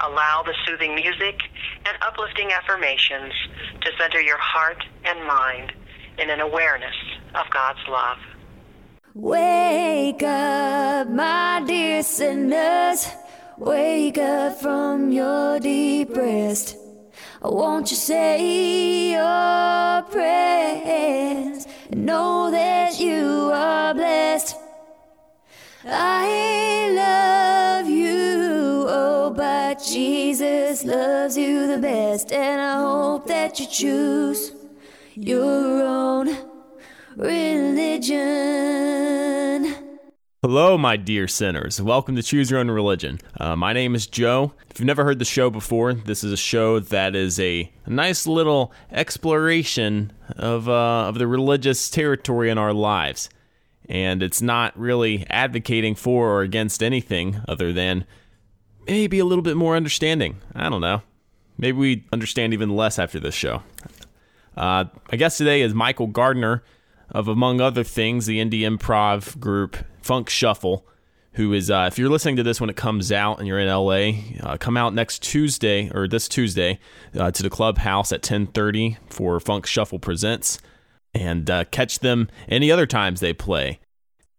Allow the soothing music and uplifting affirmations to center your heart and mind in an awareness of God's love. Wake up, my dear sinners. Wake up from your deep rest. Won't you say your prayers know that you are blessed? I love Jesus loves you the best, and I hope that you choose your own religion. Hello, my dear sinners. Welcome to Choose Your Own Religion. Uh, my name is Joe. If you've never heard the show before, this is a show that is a, nice little exploration of, uh, of the religious territory in our lives. And it's not really advocating for or against anything other than maybe a little bit more understanding. I don't know. Maybe we understand even less after this show. Uh, my guest today is Michael Gardner of, among other things, the indie improv group Funk Shuffle, who is, uh, if you're listening to this when it comes out and you're in LA, uh, come out next Tuesday or this Tuesday uh, to the clubhouse at 10:30 for Funk Shuffle Presents, and uh, catch them any other times they play.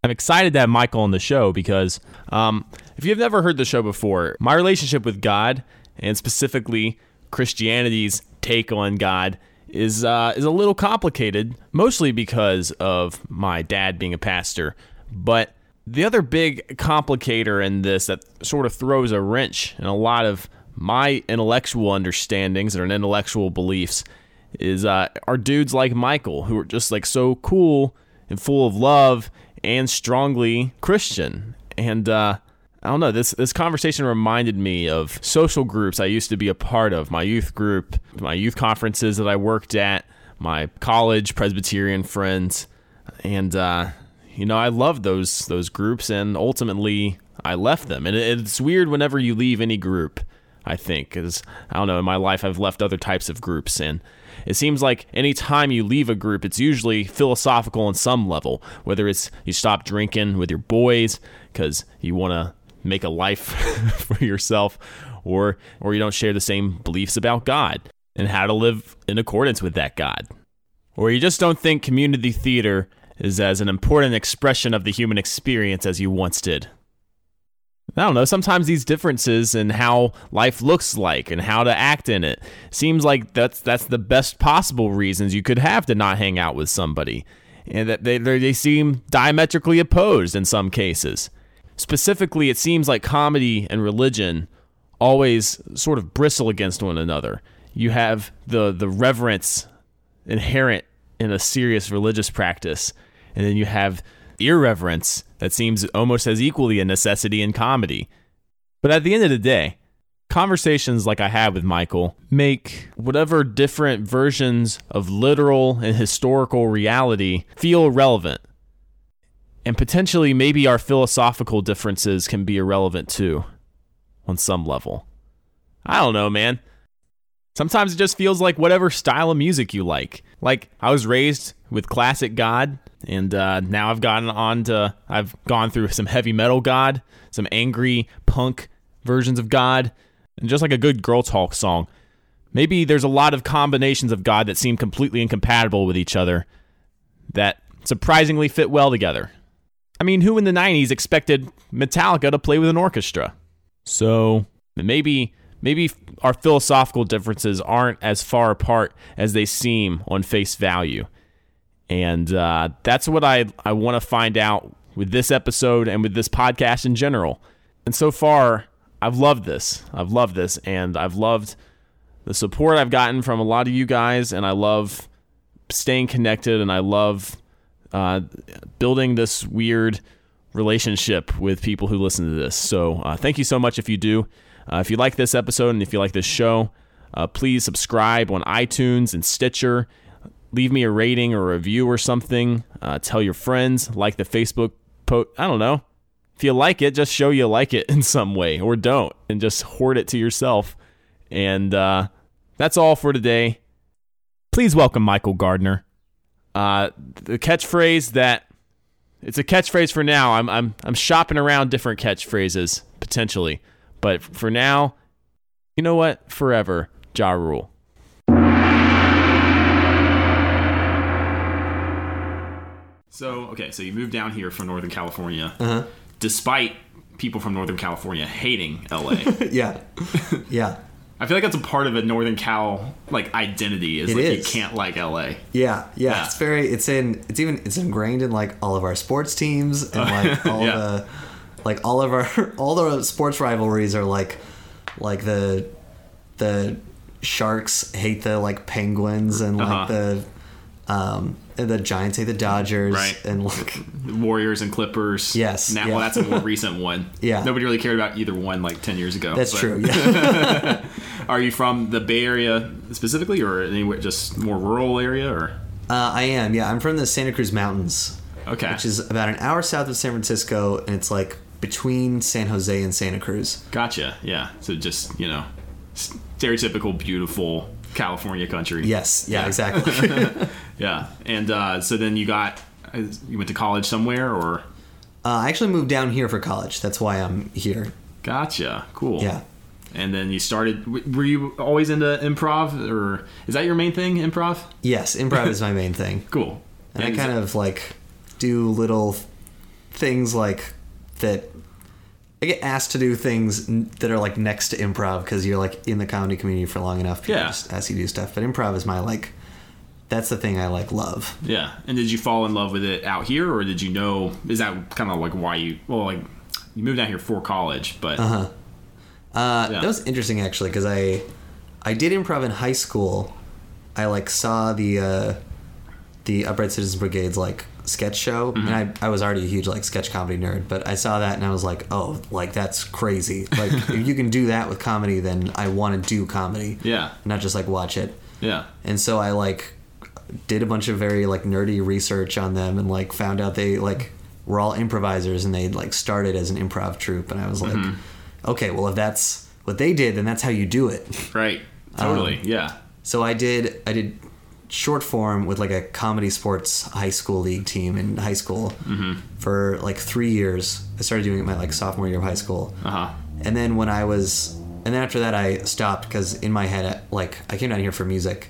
I'm excited to have Michael on the show because um, if you've never heard the show before, my relationship with God and specifically Christianity's take on God is uh, is a little complicated, mostly because of my dad being a pastor. But the other big complicator in this that sort of throws a wrench in a lot of my intellectual understandings and intellectual beliefs is uh, are dudes like Michael who are just like so cool and full of love and strongly Christian. And uh, I don't know. This this conversation reminded me of social groups I used to be a part of. My youth group, my youth conferences that I worked at, my college Presbyterian friends, and uh, you know I loved those those groups. And ultimately, I left them. And it, it's weird whenever you leave any group. I think because I don't know. In my life, I've left other types of groups, and it seems like anytime you leave a group, it's usually philosophical on some level. Whether it's you stop drinking with your boys because you want to make a life for yourself or or you don't share the same beliefs about God and how to live in accordance with that God. Or you just don't think community theater is as an important expression of the human experience as you once did. I don't know, sometimes these differences in how life looks like and how to act in it seems like that's that's the best possible reasons you could have to not hang out with somebody. And that they they seem diametrically opposed in some cases. Specifically, it seems like comedy and religion always sort of bristle against one another. You have the the reverence inherent in a serious religious practice, and then you have irreverence that seems almost as equally a necessity in comedy. But at the end of the day, conversations like I had with Michael make whatever different versions of literal and historical reality feel relevant and potentially, maybe our philosophical differences can be irrelevant too, on some level. I don't know, man. Sometimes it just feels like whatever style of music you like. Like, I was raised with classic God, and uh, now I've gotten on to, I've gone through some heavy metal God, some angry punk versions of God, and just like a good girl talk song. Maybe there's a lot of combinations of God that seem completely incompatible with each other that surprisingly fit well together. I mean, who in the 90s expected Metallica to play with an orchestra? So maybe maybe our philosophical differences aren't as far apart as they seem on face value. And uh, that's what I, I want to find out with this episode and with this podcast in general. And so far, I've loved this. I've loved this. And I've loved the support I've gotten from a lot of you guys. And I love staying connected. And I love uh, building this weird relationship with people who listen to this. So uh, thank you so much if you do. Uh, if you like this episode and if you like this show, uh, please subscribe on iTunes and Stitcher. Leave me a rating or a review or something. Uh, tell your friends. Like the Facebook post. I don't know. If you like it, just show you like it in some way, or don't, and just hoard it to yourself. And uh, that's all for today. Please welcome Michael Gardner. Uh, the catchphrase that it's a catchphrase for now. I'm I'm I'm shopping around different catchphrases potentially, but for now, You know what? Forever, Ja Rule. So okay, so you moved down here from Northern California, Uh-huh. despite people from Northern California hating LA. yeah, yeah, I feel like that's a part of a Northern Cal like identity. Is It like you can't like LA. yeah, yeah. Yeah. It's very. It's in. It's even. It's ingrained in like all of our sports teams and like all Yeah. the, like all of our all the sports rivalries are like, like the, the Sharks hate the like Penguins and like Uh-huh. the, um, the Giants hate the Dodgers Right. and like Warriors and Clippers. Yes, Now, yeah. well, that's a more recent one. Yeah. Nobody really cared about either one like ten years ago. that's but- true. Yeah. Are you from the Bay Area specifically, or anywhere just more rural area, or Uh, I am, yeah. I'm from the Santa Cruz Mountains, okay? which is about an hour south of San Francisco, and it's like between San Jose and Santa Cruz. Gotcha. Yeah. So just you know, stereotypical beautiful California country. Yes, yeah, Yeah. exactly. Yeah. And uh, so then you got you went to college somewhere, or uh, I actually moved down here for college. That's why I'm here. gotcha. Cool. Yeah. And then you started. Were you always into improv, or is that your main thing? Improv. Yes, improv is my main thing, Cool. and I kind of like do little things like that. I get asked to do things that are like next to improv because you're like in the comedy community for long enough. People Yeah. just ask you to do stuff, but improv is my like. That's the thing I like love. Yeah. And did you fall in love with it out here, or did you know? Is that kind of like why you? Well, like you moved out here for college, but uh-huh Yeah. That was interesting actually because I I did improv in high school. I like saw the uh, the Upright Citizens Brigade's like sketch show, Mm-hmm. and I I was already a huge like sketch comedy nerd, but I saw that and I was like, oh, like that's crazy. Like if you can do that with comedy, then I want to do comedy, yeah, not just like watch it. yeah, And so I like did a bunch of very like nerdy research on them and like found out they like were all improvisers and they like started as an improv troupe and I was like, Mm-hmm. okay, well if that's what they did, then that's how you do it. right, totally, yeah, So I did I did short form with like a comedy sports high school league team in high school for like three years. I started doing it my like sophomore year of high school. uh huh, And then when I was, and then after that I stopped because in my head, like I came down here for music,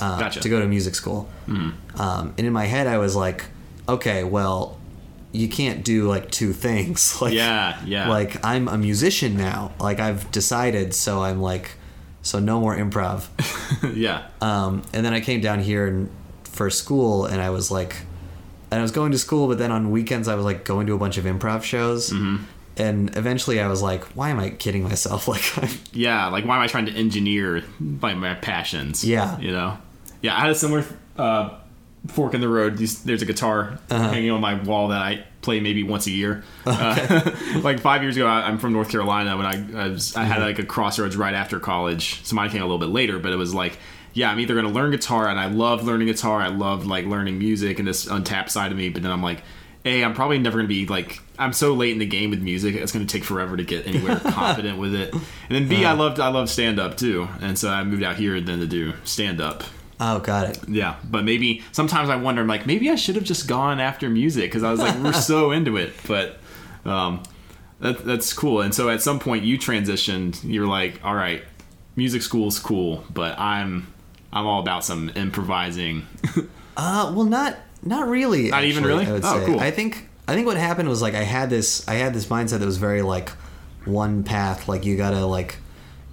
uh, Gotcha. to go to music school. Um, and in my head I was like, okay, well, you can't do like two things. like, yeah, yeah, like I'm a musician now. Like I've decided, so I'm like, so no more improv. yeah, Um, and then I came down here and for school, and I was like, and I was going to school, but then on weekends I was like going to a bunch of improv shows. Mm-hmm. And eventually I was like, why am I kidding myself? Like, I'm, yeah. Like, why am I trying to engineer my, my passions? Yeah. you know, yeah. I had a similar uh, fork in the road. There's a guitar Uh-huh. hanging on my wall that I play maybe once a year. Uh, like five years ago, I, I'm from North Carolina. When I I, was, I Mm-hmm. had like a crossroads right after college, so mine came a little bit later. But it was like, yeah, I'm either going to learn guitar, and I love learning guitar. I love like learning music and this untapped side of me. But then I'm like. A, I'm probably never gonna be like I'm so late in the game with music. It's gonna take forever to get anywhere confident with it. And then B, Uh-huh. I loved I love stand up too, and so I moved out here then to do stand up. Oh, got it. Yeah, but maybe sometimes I wonder, I'm like maybe I should have just gone after music because I was like we're so into it. But um, that, that's cool. And so at some point you transitioned. You're like, all right, music school's cool, but I'm I'm all about some improvising. Uh, well, not not really. Not even really? I would Oh, say. cool. I think I think what happened was like I had this I had this mindset that was very like one path. Like you gotta like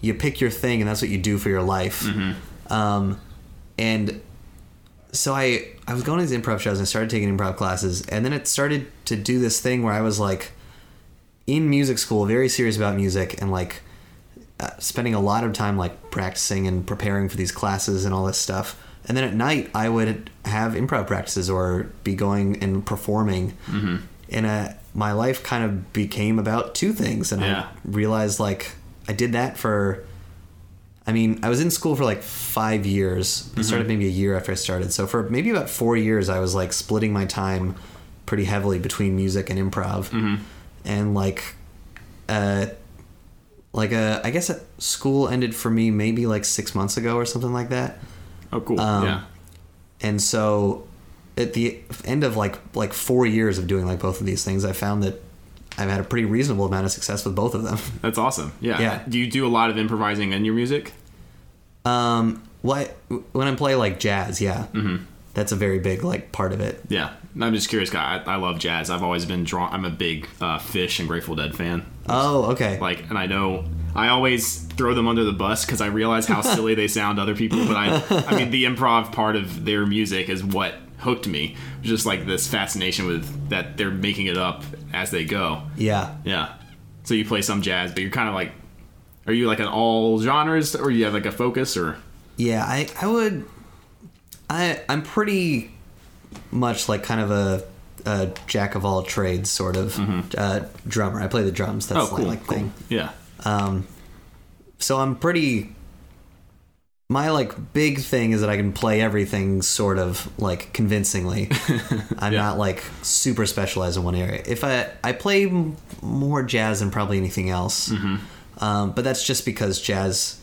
you pick your thing and that's what you do for your life. Mm-hmm. Um, and so I I was going to these improv shows and I started taking improv classes and then it started to do this thing where I was like in music school, very serious about music and like uh, spending a lot of time like practicing and preparing for these classes and all this stuff. And then at night, I would have improv practices or be going and performing. Mm-hmm. And uh, my life kind of became about two things. And Yeah. I realized like I did that for. I mean, I was in school for like five years. I started maybe a year after I started. So for maybe about four years, I was like splitting my time pretty heavily between music and improv. And like, uh, like uh, I guess school ended for me maybe like six months ago or something like that. Oh, cool. Um, yeah. And so, at the end of like like four years of doing like both of these things, I found that I've had a pretty reasonable amount of success with both of them. That's awesome. Yeah. Yeah. Do you do a lot of improvising in your music? Um, what when I play like jazz, yeah, mm-hmm. that's a very big like part of it. Yeah. I'm just curious. I, I love jazz. I've always been drawn. I'm a big uh, Phish and Grateful Dead fan. Oh, okay. Like, and I know I always throw them under the bus because I realize how silly they sound to other people. But I, I mean, the improv part of their music is what hooked me. Just like this fascination with that they're making it up as they go. yeah. Yeah. So you play some jazz, but you're kind of like, are you like an all genres, or you have like a focus, or Yeah, I I would I I'm pretty much like kind of a, a jack of all trades sort of uh, drummer. I play the drums. That's Mm-hmm. oh, cool, my like cool. thing. yeah, Um, So I'm pretty. My like big thing is that I can play everything sort of like convincingly. I'm Yeah. not like super specialized in one area. If I I play m- more jazz than probably anything else, Mm-hmm. um, but that's just because jazz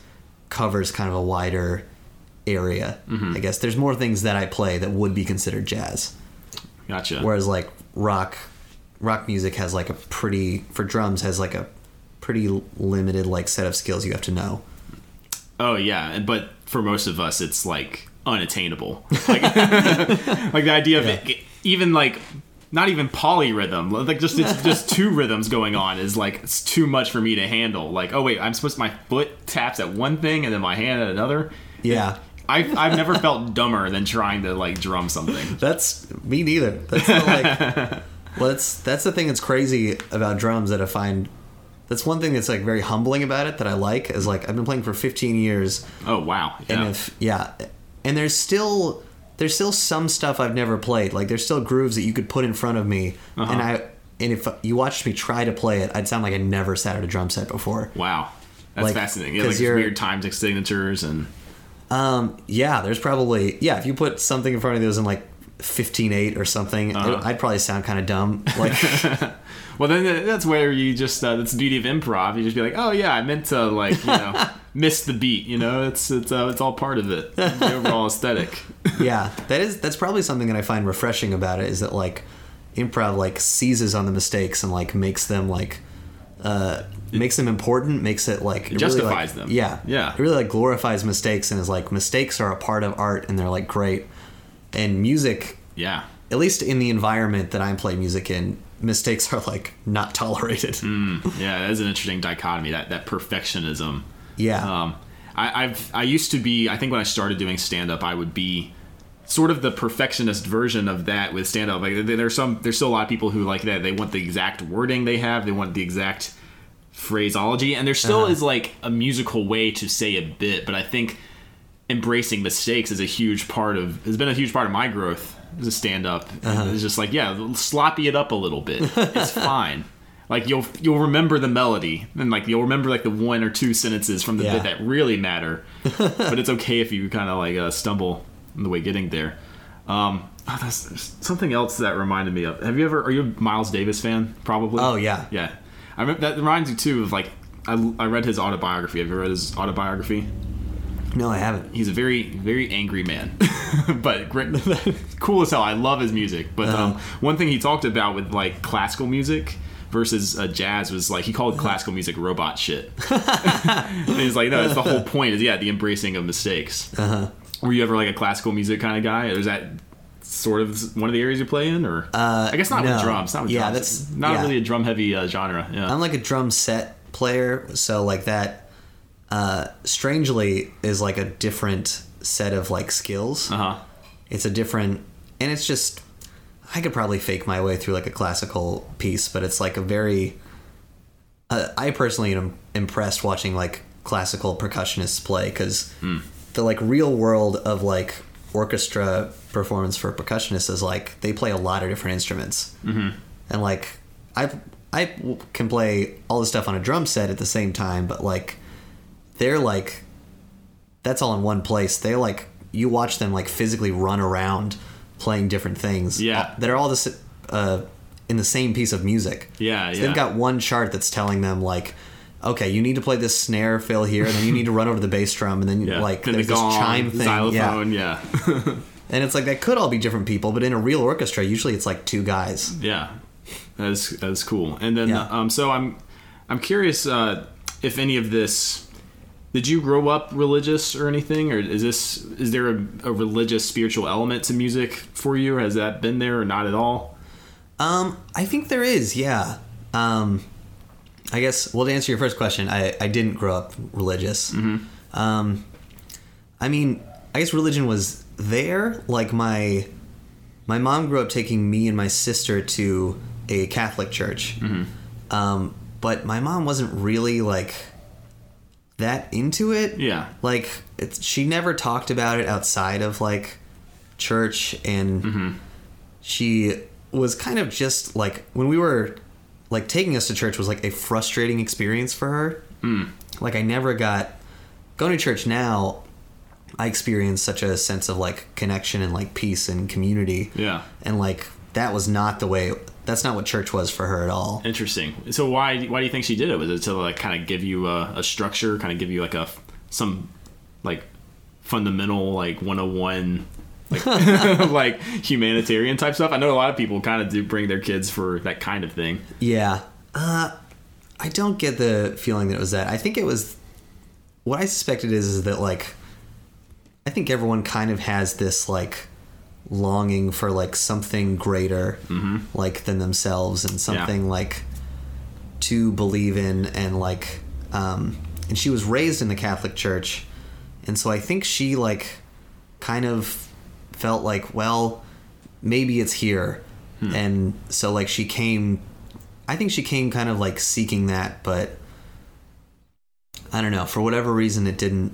covers kind of a wider area. Mm-hmm. I guess there's more things that I play that would be considered jazz, gotcha. whereas like rock, rock music has like a pretty for drums has like a pretty limited like set of skills you have to know. Oh yeah, but for most of us, it's like unattainable. Like, like the idea of it, even like not even polyrhythm, like just it's just two rhythms going on is like it's too much for me to handle. Like, oh wait, I'm supposed my foot taps at one thing and then my hand at another. Yeah. I've I've never felt dumber than trying to like drum something. That's me neither. That's not like well that's that's the thing that's crazy about drums that I find that's one thing that's like very humbling about it that I like is like I've been playing for 15 years. Oh wow, and yeah, if yeah. And there's still there's still some stuff I've never played. Like there's still grooves that you could put in front of me. Uh-huh. and I and if you watched me try to play it I'd sound like I never sat at a drum set before. wow, that's Like, fascinating. Yeah, like weird time signatures and Um yeah, there's probably yeah, if you put something in front of me that was like 15.8 or something, Uh-huh. I'd probably sound kind of dumb. Like Well, then that's where you just uh, that's the beauty of improv. You just be like, oh yeah, I meant to like you know miss the beat. You know, it's it's uh, it's all part of it. The overall aesthetic. yeah, that is that's probably something that I find refreshing about it is that like improv like seizes on the mistakes and like makes them like uh makes them important, makes it like it really, justifies like- them. Yeah, Yeah. It really like glorifies mistakes and is like mistakes are a part of art and they're like great. And music, Yeah. at least in the environment that I play music in, mistakes are like not tolerated. Yeah, that is an interesting dichotomy. That that perfectionism. Yeah. Um, I, I've I used to be. I think when I started doing stand up, I would be sort of the perfectionist version of that with stand up. Like there's some there's still a lot of people who like that. They want the exact wording they have. They want the exact phraseology, and there still Uh-huh. is like a musical way to say a bit. But I think embracing mistakes is a huge part of has been a huge part of my growth as a stand up. Uh-huh. It's just like yeah, sloppy it up a little bit. It's fine. Like you'll you'll remember the melody and like you'll remember like the one or two sentences from the Yeah. bit that really matter. but it's okay if you kind of like uh, stumble on the way getting there. Um, oh, that's, something else that reminded me of. Have you ever? Are you a Miles Davis fan? Probably. Oh, yeah. yeah. I remember that reminds you too of like I, I read his autobiography. Have you read his autobiography? No, I haven't. He's a very very angry man, but great, cool as hell. I love his music. But um, one thing he talked about with like classical music versus uh, jazz was like he called classical music robot shit. and he's like, no, that's the whole point. Is yeah, the embracing of mistakes. Uh-huh. Were you ever like a classical music kind of guy, or is that sort of one of the areas you play in? Or uh, I guess not no. with drums. Not with Yeah, drums. that's- not yeah. really a drum heavy uh, genre. Yeah. I'm like a drum set player, so like that uh strangely is like a different set of like skills. uh huh. It's a different and it's just I could probably fake my way through like a classical piece, but it's like a very uh, I personally am impressed watching like classical percussionists play cuz the like real world of like orchestra performance for percussionists is like they play a lot of different instruments. Mm-hmm. And like I I can play all the stuff on a drum set at the same time, but like they're like that's all in one place. They like you watch them like physically run around playing different things. Yeah. that are all this uh, in the same piece of music. Yeah, So yeah. They've got one chart that's telling them like, okay, you need to play this snare fill here, and then you need to run over to the bass drum, and then Yeah. like then there's the this chime thing. Yeah. Yeah. And it's like that could all be different people, but in a real orchestra, usually it's like two guys. Yeah. That's that's cool. And then Yeah. um, so I'm I'm curious uh, if any of this. Did you grow up religious or anything, or is this is there a, a religious spiritual element to music for you? Has that been there or not at all? Um, I think there is, yeah. Um, I guess, well, to answer your first question, I, I didn't grow up religious. Um, I mean, I guess religion was there. Like, my my mom grew up taking me and my sister to a Catholic church. Um, but my mom wasn't really, like, that into it. Yeah. Like, it's, she never talked about it outside of, like, church and mm-hmm. she was kind of just like when we were like taking us to church was like a frustrating experience for her. Mm. Like I never got going to church now. I experience such a sense of like connection and like peace and community. Yeah. and like that was not the way. That's not what church was for her at all. Interesting. So why why do you think she did it? Was it to like kind of give you a, a structure, kind of give you like a some like fundamental like 101 like like humanitarian type stuff? I know a lot of people kind of do bring their kids for that kind of thing. Yeah. Uh, I don't get the feeling that it was that. I think it was. What I suspected is, is that, like, I think everyone kind of has this, like, longing for, like, something greater, like, than themselves and something, like, to believe in and, like, um, and she was raised in the Catholic Church. And so I think she, like, kind of felt like, well, maybe it's here. And so, like, she came I think she came kind of like seeking that, but I don't know. For whatever reason, it didn't.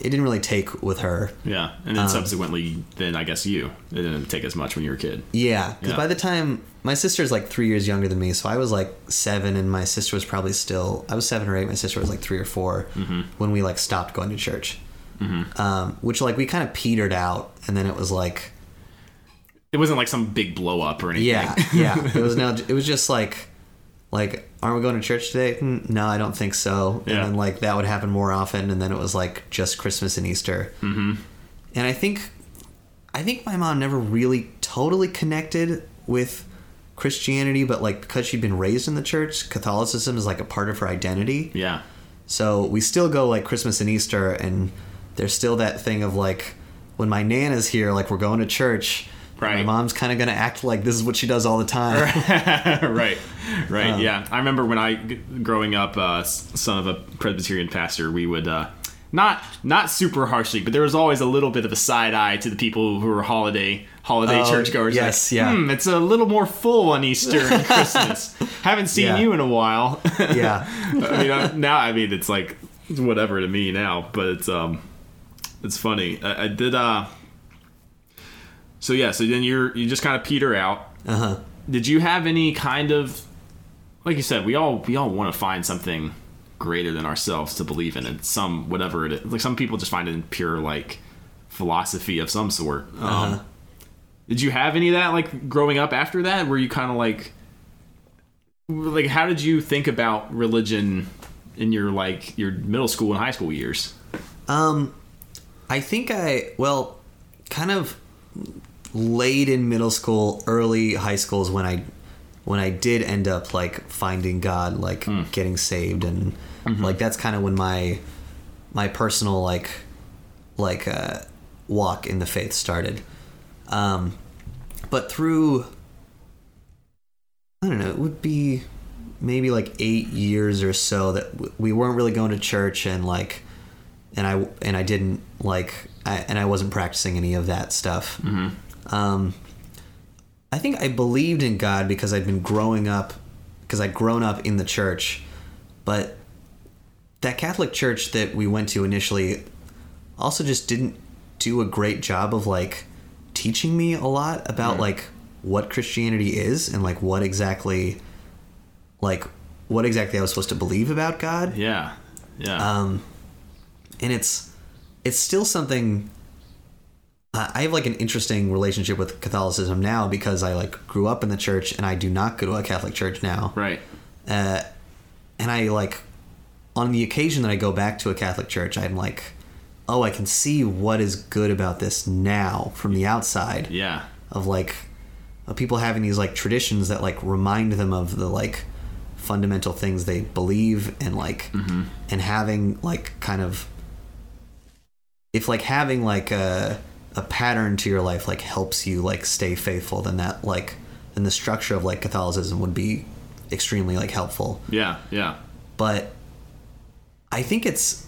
It didn't really take with her. Yeah, and then um, subsequently, then I guess you it didn't take as much when you were a kid. Yeah, because Yeah. by the time my sister's like three years younger than me, so I was like seven, and my sister was probably still. I was seven or eight. My sister was like three or 4 mm-hmm. when we like stopped going to church. Mm-hmm. Um, which like we kind of petered out, and then it was like It wasn't like some big blow up or anything. Yeah, yeah. It was now. It was just like, like, aren't we going to church today? "Hmm, No, I don't think so. Yeah. And then like that would happen more often, and then it was like just Christmas and Easter. Mm-hmm. And I think, I think my mom never really totally connected with Christianity, but like because she'd been raised in the church, Catholicism is like a part of her identity. yeah, So we still go like Christmas and Easter, and there's still that thing of like when my nana's here, like we're going to church. Right. My mom's kind of gonna act like this is what she does all the time. right, right. Um, yeah, I remember when I growing up, uh, son of a Presbyterian pastor, we would uh, not not super harshly, but there was always a little bit of a side eye to the people who were holiday holiday Oh, churchgoers. yes, like, yeah. Hmm, it's a little more full on Easter and Christmas. Haven't seen Yeah. you in a while. yeah. I mean, I, now I mean it's like it's whatever to me now, but it's um, it's funny. I, I did uh. So yeah, so then you're you just kind of peter out. Uh huh. Did you have any kind of, like you said, we all we all want to find something greater than ourselves to believe in, and some whatever it is. Like some people just find it in pure like philosophy of some sort. Um, Uh-huh. Did you have any of that like growing up after that? Were you kind of like, like how did you think about religion in your like your middle school and high school years? Um, I think I well, kind of late in middle school, early high school is when I when I did end up like finding God, like getting saved, and like that's kind of when my my personal like like uh, walk in the faith started. Um, but through I don't know, it would be maybe like eight years or so that we weren't really going to church and like and I and I didn't like I, and I wasn't practicing any of that stuff. Um, I think I believed in God because I'd been growing up because I'd grown up in the church, but that Catholic church that we went to initially also just didn't do a great job of like teaching me a lot about like what Christianity is and like what exactly like what exactly I was supposed to believe about God. Yeah, yeah, um, and it's it's still something I I have like an interesting relationship with Catholicism now because I like grew up in the church and I do not go to a Catholic church now. right. Uh, and I like on the occasion that I go back to a Catholic church, I'm like, oh, I can see what is good about this now from the outside Yeah, of like of people having these like traditions that like remind them of the like fundamental things they believe and like and having like kind of if like having like a a pattern to your life like helps you like stay faithful then that like then the structure of like Catholicism would be extremely like helpful Yeah, yeah. but I think it's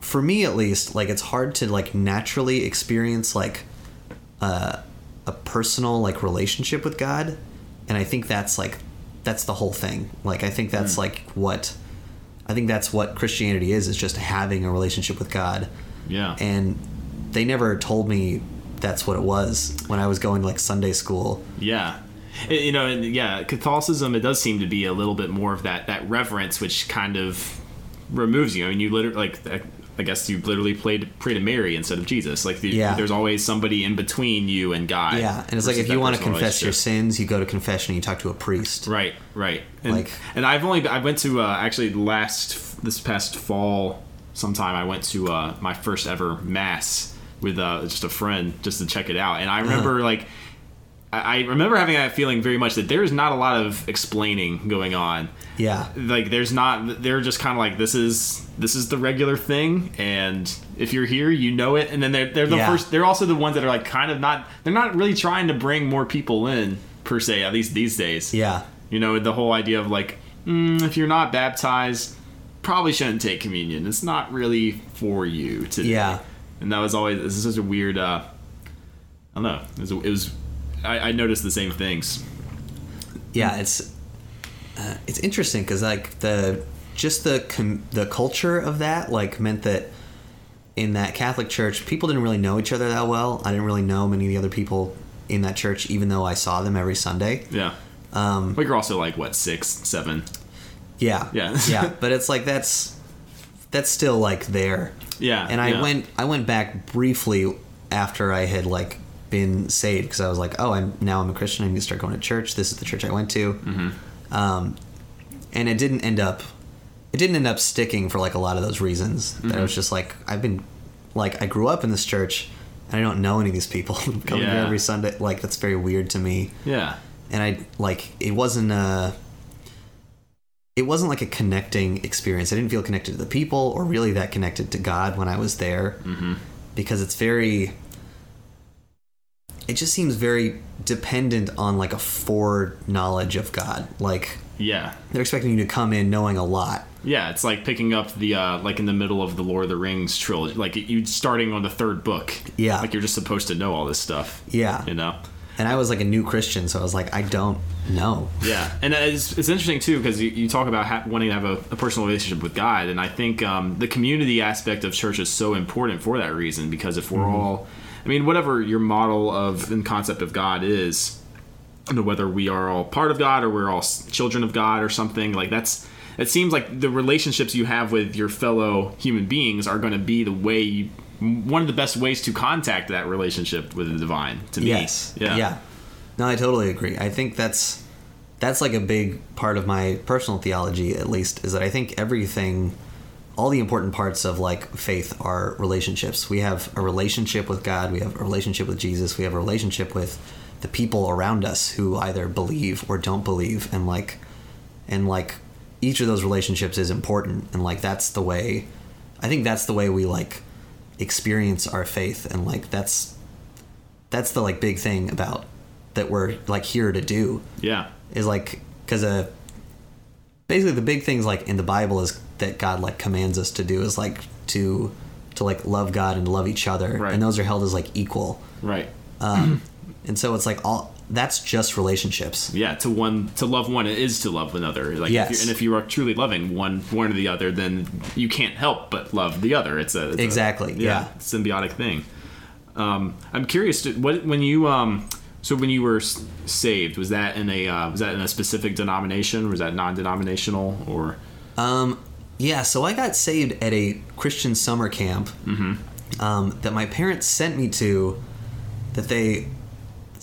for me at least like it's hard to like naturally experience like uh, a personal like relationship with God and I think that's like that's the whole thing like I think that's like what I think that's what Christianity is is just having a relationship with God Yeah. and they never told me that's what it was when I was going like Sunday school Yeah. It- you know, and yeah, Catholicism it does seem to be a little bit more of that that reverence, which kind of removes you. I mean, you literally like. I- I guess you literally played pray to Mary instead of Jesus. Like, the, Yeah. there's always somebody in between you and God. yeah and it's like if you want to confess your sins you go to confession and you talk to a priest Right, right. And, Like- and I've only I went to uh, actually last this past fall sometime I went to uh, my first ever mass with uh, just a friend just to check it out, and I remember like. I I remember having that feeling very much that there is not a lot of explaining going on. yeah Like there's not they're just kind of like this is this is the regular thing and if you're here you know it and then they're they're the Yeah. first they're also the ones that are like kind of not they're not really trying to bring more people in per se at least these days. yeah You know, the whole idea of like, mm, if you're not baptized, probably shouldn't take communion. It's not really for you today. Yeah. And that was always this is such a weird. uh I don't know. It was. It was I, I noticed the same things. yeah it's uh, it's interesting because like the just the com- the culture of that like meant that in that catholic church people didn't really know each other that well i didn't really know many of the other people in that church even though i saw them every sunday Yeah. um But you're also like what six, seven. yeah Yeah. yeah but it's like that's that's still like there Yeah. and i yeah. went i went back briefly after i had like been saved because i was like oh i'm now i'm a christian i need to start going to church this is the church i went to Mm-hmm. um, and it didn't end up it didn't end up sticking for like a lot of those reasons that Mm-hmm. i was just like i've been like i grew up in this church and i don't know any of these people coming here every sunday like that's very weird to me Yeah. and I like it wasn't a it wasn't like a connecting experience. I didn't feel connected to the people or really that connected to God when I was there Mm-hmm. because it's very it just seems very dependent on like a foreknowledge of God. Like Yeah. they're expecting you to come in knowing a lot. Yeah, it's like picking up the uh, like in the middle of the Lord of the Rings trilogy, like you starting on the third book. Yeah. like you're just supposed to know all this stuff. Yeah. you know. And I was like a new Christian, so I was like, I don't know. Yeah, and it's, it's interesting too because you, you talk about ha- wanting to have a, a personal relationship with God, and I think um, the community aspect of church is so important for that reason. Because if we're all, I mean, whatever your model of and concept of God is, you know, whether we are all part of God or we're all children of God or something like that's. It seems like the relationships you have with your fellow human beings are going to be the way you, one of the best ways to contact that relationship with the divine. To me, Yes. yeah, Yeah. No, I totally agree. I think that's that's like a big part of my personal theology at least is that I think everything all the important parts of like faith are relationships. We have a relationship with God, we have a relationship with Jesus, we have a relationship with the people around us who either believe or don't believe and like and like each of those relationships is important and like that's the way I think that's the way we like experience our faith and like that's that's the like big thing about that we're like here to do yeah, is like because uh basically the big things like in the bible is that god like commands us to do is like to to like love god and love each other Right. and those are held as like equal right. um and so it's like all that's just relationships yeah to one to love one is to love another like if Yes. you're, and if you are truly loving one one or the other then you can't help but love the other it's a it's a- Exactly, yeah. symbiotic thing um i'm curious to, what when you um so when you were s- saved was that in a uh, was that in a specific denomination was that non-denominational or Um, yeah, so I got saved at a Christian summer camp um, that my parents sent me to. That they,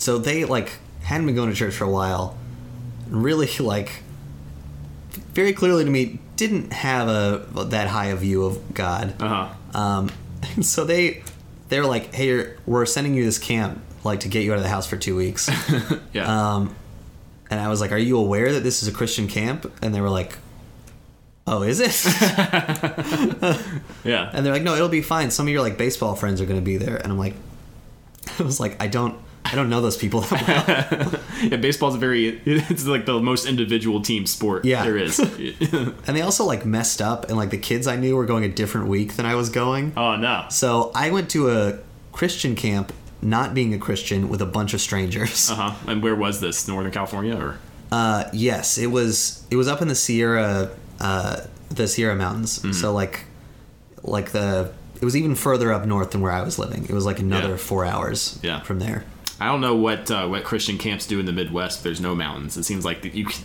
so they like hadn't been going to church for a while. Really, like, very clearly to me, didn't have a that high a view of God. uh-huh Um, and so they they were like, "Hey, you're, we're sending you this camp like to get you out of the house for two weeks. Yeah. Um, and I was like, "Are you aware that this is a Christian camp?" And they were like, "Oh, is it?" yeah. and they're like, "No, it'll be fine. Some of your like baseball friends are going to be there." And I'm like, I was like, I don't, I don't know those people that well. yeah, baseball's a very it's like the most individual team sport Yeah. there is. and they also like messed up, and like the kids I knew were going a different week than I was going. oh no. So I went to a Christian camp, not being a Christian, with a bunch of strangers. Uh-huh. And where was this? Northern California or Uh, yes, it was. It was up in the Sierra, uh, the Sierra Mountains. Mm-hmm. So like, like the. It was even further up north than where I was living. It was like another Yeah. four hours Yeah. from there. I don't know what uh, what Christian camps do in the Midwest. There's no mountains. It seems like that you can,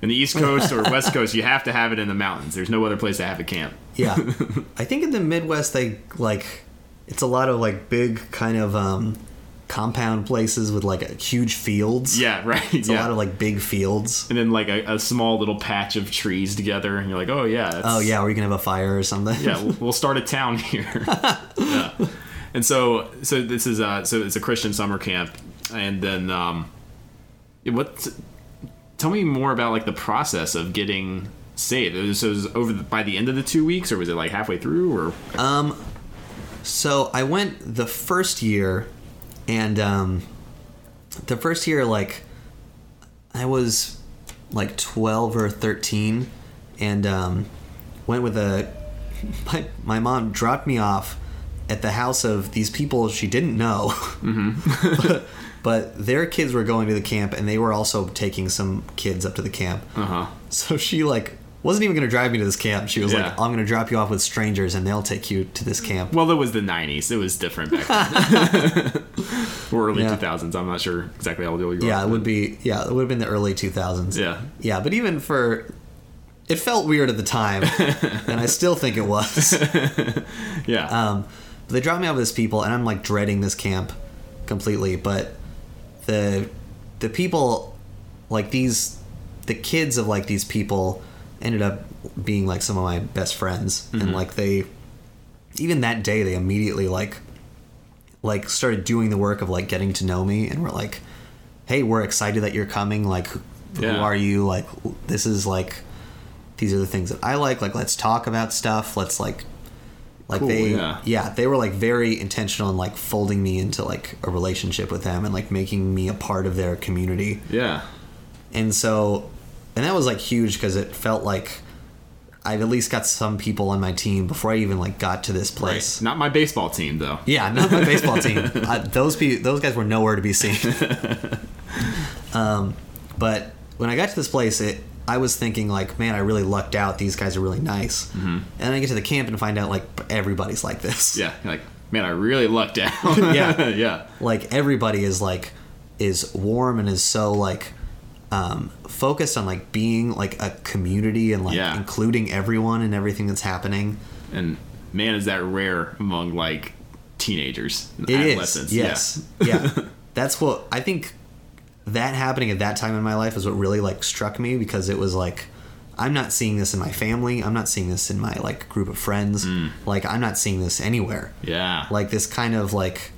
in the East Coast or West Coast, you have to have it in the mountains. There's no other place to have a camp. Yeah, I think in the Midwest they like. It's a lot of like big kind of um, compound places with like huge fields. Yeah, right. it's yeah. a lot of like big fields. and then like a, a small little patch of trees together, and you're like, oh yeah. Oh yeah, are we gonna have a fire or something? yeah, we'll, we'll start a town here. yeah. And so, so this is uh, so it's a Christian summer camp, and then um, what? Tell me more about like the process of getting saved. So it was over the, by the end of the two weeks, or was it like halfway through, or Um, So I went the first year, and um, the first year, like, I was like 12 or 13, and um, went with a. My, my mom dropped me off at the house of these people she didn't know. but, but their kids were going to the camp, and they were also taking some kids up to the camp. uh huh? So she, like, wasn't even going to drive me to this camp. She was Yeah. like, I'm going to drop you off with strangers, and they'll take you to this camp. Well, it was the '90s. It was different back then, or early Yeah. 2000s. I'm not sure exactly how old you are. Yeah, it would be. Yeah, it would have been the early 2000s. Yeah. Yeah, but even for, it felt weird at the time, and I still think it was. Yeah. Um, but they dropped me off with these people, and I'm like dreading this camp completely. But the the people, like these, the kids of like these people, ended up being like some of my best friends, and mm-hmm. like they, even that day, they immediately like, like started doing the work of like getting to know me, and were like, "Hey, we're excited that you're coming. Like, who Yeah. are you? Like, this is like." These are the things that I like. Like, let's talk about stuff. Let's like like Cool, they yeah. yeah. they were like very intentional in like folding me into like a relationship with them and like making me a part of their community yeah. and so and that was like huge because it felt like i've at least got some people on my team before i even like got to this place Right. Not my baseball team though. yeah not my baseball team I, those pe- those guys were nowhere to be seen um, but when i got to this place it I was thinking like, man, I really lucked out. These guys are really nice. Mm-hmm. And I get to the camp and find out like everybody's like this. Yeah. Like, man, I really lucked out. Yeah. yeah. like everybody is like is warm and is so like um, focused on like being like a community and like Yeah. including everyone and everything that's happening. And man, is that rare among like teenagers, and It adolescents. is, yes, yeah. That's what I think. That happening at that time in my life is what really like struck me because it was like I'm not seeing this in my family. I'm not seeing this in my like group of friends. Mm. Like I'm not seeing this anywhere. Yeah. Yeah. Like this kind of like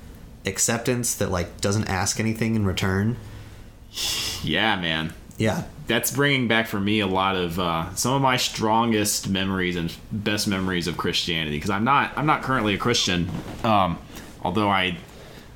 acceptance that like doesn't ask anything in return. yeah, man. Yeah. That's bringing back for me a lot of uh, some of my strongest memories and best memories of Christianity because I'm not I'm not currently a Christian, um, although I,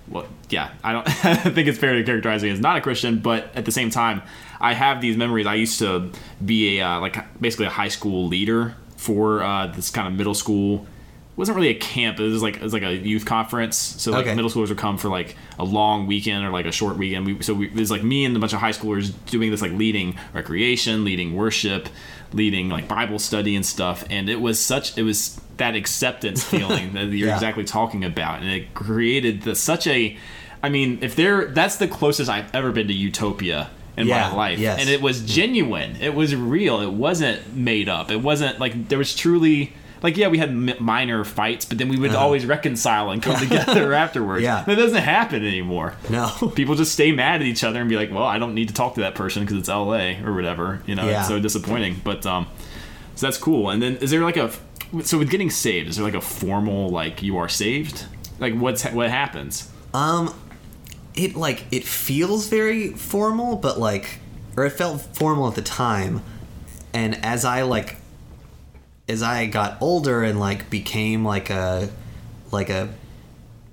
well, yeah, I don't I think it's fair to characterize me as not a Christian, but at the same time, I have these memories. I used to be a uh, like basically a high school leader for uh, this kind of middle school. It wasn't really a camp. It was like it was like a youth conference. So like Okay. middle schoolers would come for like a long weekend or like a short weekend. We, so we, it was like me and a bunch of high schoolers doing this like leading recreation, leading worship, leading like Bible study and stuff. And it was such it was that acceptance feeling that you're Yeah. exactly talking about, and it created the, such a. I mean, if there that's the closest I've ever been to utopia in Yeah, my life, yes. and it was genuine. It was real. It wasn't made up. It wasn't like there was truly. Like yeah, we had m- minor fights, but then we would always reconcile and come together afterwards. Yeah. that doesn't happen anymore. No. People just stay mad at each other and be like, "Well, I don't need to talk to that person because it's L.A. or whatever." You know, Yeah. it's so disappointing. But um, so that's cool. And then is there like a so with getting saved? Is there like a formal like you are saved? Like what's what happens? Um, it like it feels very formal, but like or it felt formal at the time. And as I like as I got older and like became like a like a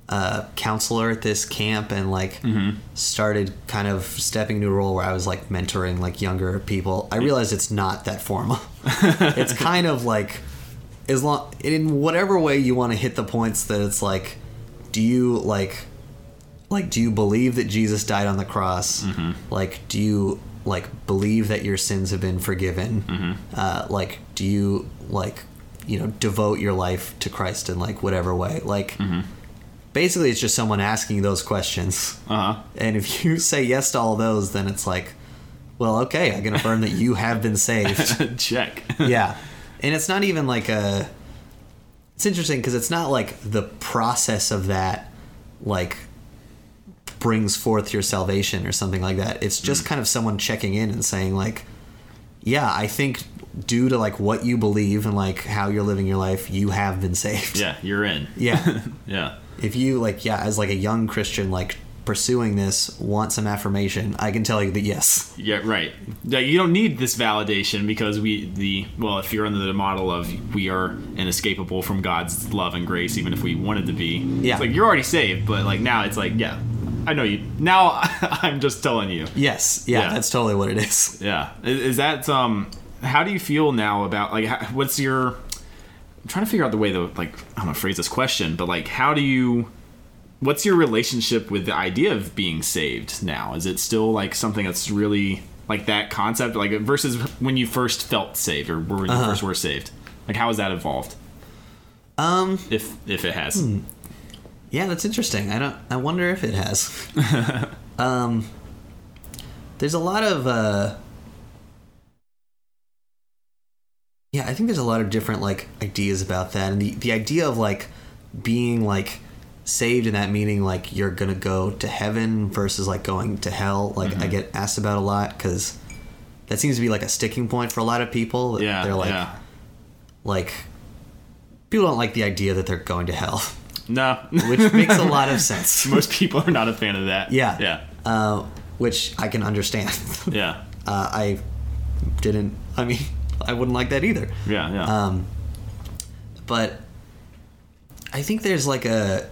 uh, counselor at this camp and like mm-hmm. started kind of stepping into a role where I was like mentoring like younger people, I realized it's not that formal. it's kind of like as long in whatever way you want to hit the points that it's like, do you like like do you believe that Jesus died on the cross? Like do you like believe that your sins have been forgiven? Uh, like do you like you know devote your life to Christ in like whatever way? Like basically it's just someone asking those questions. Uh huh. And if you say yes to all those, then it's like, well, okay, I can affirm that you have been saved. Check. yeah. And it's not even like a. It's interesting because it's not like the process of that, like, brings forth your salvation or something like that. It's just mm. kind of someone checking in and saying, like, yeah, I think due to like what you believe and like how you're living your life, you have been saved. Yeah, you're in. Yeah. Yeah. if you like yeah as like a young christian like pursuing this want some affirmation i can tell you that yes Yeah, right. You don't need this validation because we the well, if you're under the model of we are inescapable from God's love and grace, even if we wanted to be. Yeah. It's like you're already saved, but like now it's like, yeah, I know you. Now I'm just telling you. yes yeah, Yeah. that's totally what it is Yeah. Is, is that um? How do you feel now about like how, what's your? I'm trying to figure out the way to like I don't know phrase this question, but like how do you? What's your relationship with the idea of being saved now? Is it still like something that's really like that concept, like versus when you first felt saved or when you first were saved? Like how has that evolved? um If if it has, yeah that's interesting. I don't i wonder if it has. Um there's a lot of uh yeah i think there's a lot of different like ideas about that. And the, the idea of like being like saved in that meaning like you're gonna go to heaven versus like going to hell. Like i get asked about a lot because that seems to be like a sticking point for a lot of people. Yeah, they're like yeah, like people don't like the idea that they're going to hell. No, which makes a lot of sense. Most people are not a fan of that. yeah. Yeah, uh, which i can understand. Yeah, uh, i didn't i mean i wouldn't like that either. Yeah, yeah. um, but I think there's like a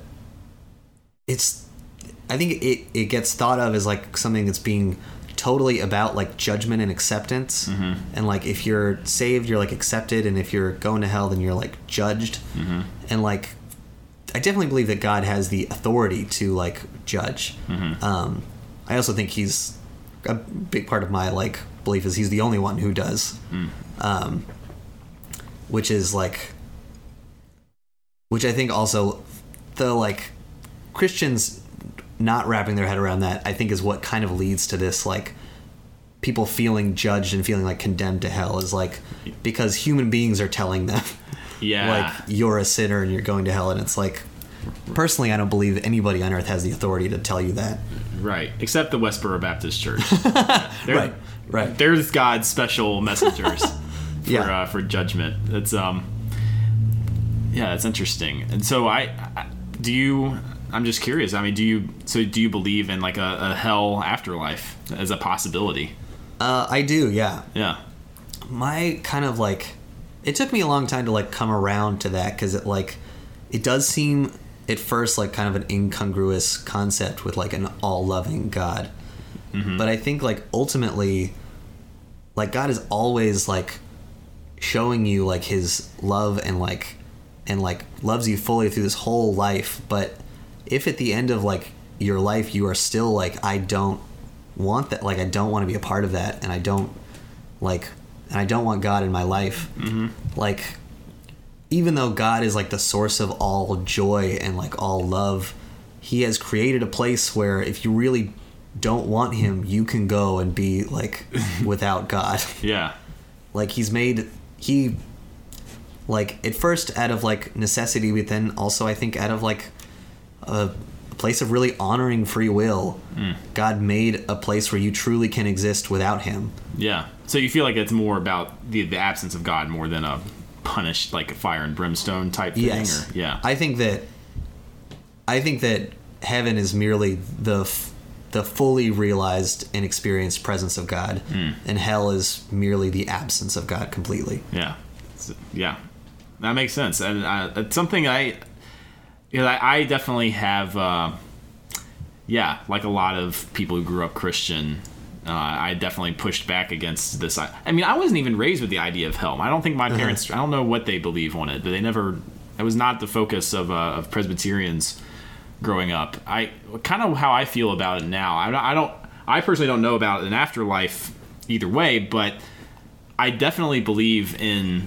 it's I think it it gets thought of as like something that's being totally about like judgment and acceptance. And like if you're saved you're like accepted and if you're going to hell then you're like judged. And like I definitely believe that God has the authority to like judge. Um, I also think he's a big part of my like belief is he's the only one who does. Um, which is like which I think also the like Christians not wrapping their head around that I think is what kind of leads to this like people feeling judged and feeling like condemned to hell is like because human beings are telling them yeah. like you're a sinner and you're going to hell and it's like personally I don't believe anybody on earth has the authority to tell you that Right, except the Westboro Baptist Church. Right, right. They're God's special messengers for Yeah. uh, for judgment. It's um, yeah, it's interesting. And so I, I, do you? I'm just curious. I mean, do you? So do you believe in like a, a hell afterlife as a possibility? uh, I do yeah Yeah. my kind of like it took me a long time to like come around to that because it like it does seem at first like kind of an incongruous concept with like an all-loving god but i think like ultimately like god is always like showing you like his love and like and like loves you fully through this whole life but if at the end of like your life you are still like i don't want that like i don't want to be a part of that and i don't like and i don't want god in my life mm-hmm. like even though god is like the source of all joy and like all love he has created a place where if you really don't want him you can go and be like without god Yeah. like he's made he like at first out of like necessity but then also i think out of like a place of really honoring free will god made a place where you truly can exist without him Yeah. So you feel like it's more about the the absence of God more than a punished like a fire and brimstone type thing. yes Or, yeah. i think that i think that heaven is merely the f- the fully realized and experienced presence of God, and hell is merely the absence of God completely. Yeah, It's- yeah, that makes sense, and uh, it's something I, you know, I, I definitely have. Uh, yeah, like a lot of people who grew up Christian, uh, I definitely pushed back against this. I, I mean, I wasn't even raised with the idea of hell. I don't think my parents. I don't know what they believe on it, but they never. It was not the focus of, uh, of Presbyterians growing up. I kind of how I feel about it now. I don't. I don't. I personally don't know about an afterlife either way, but I definitely believe in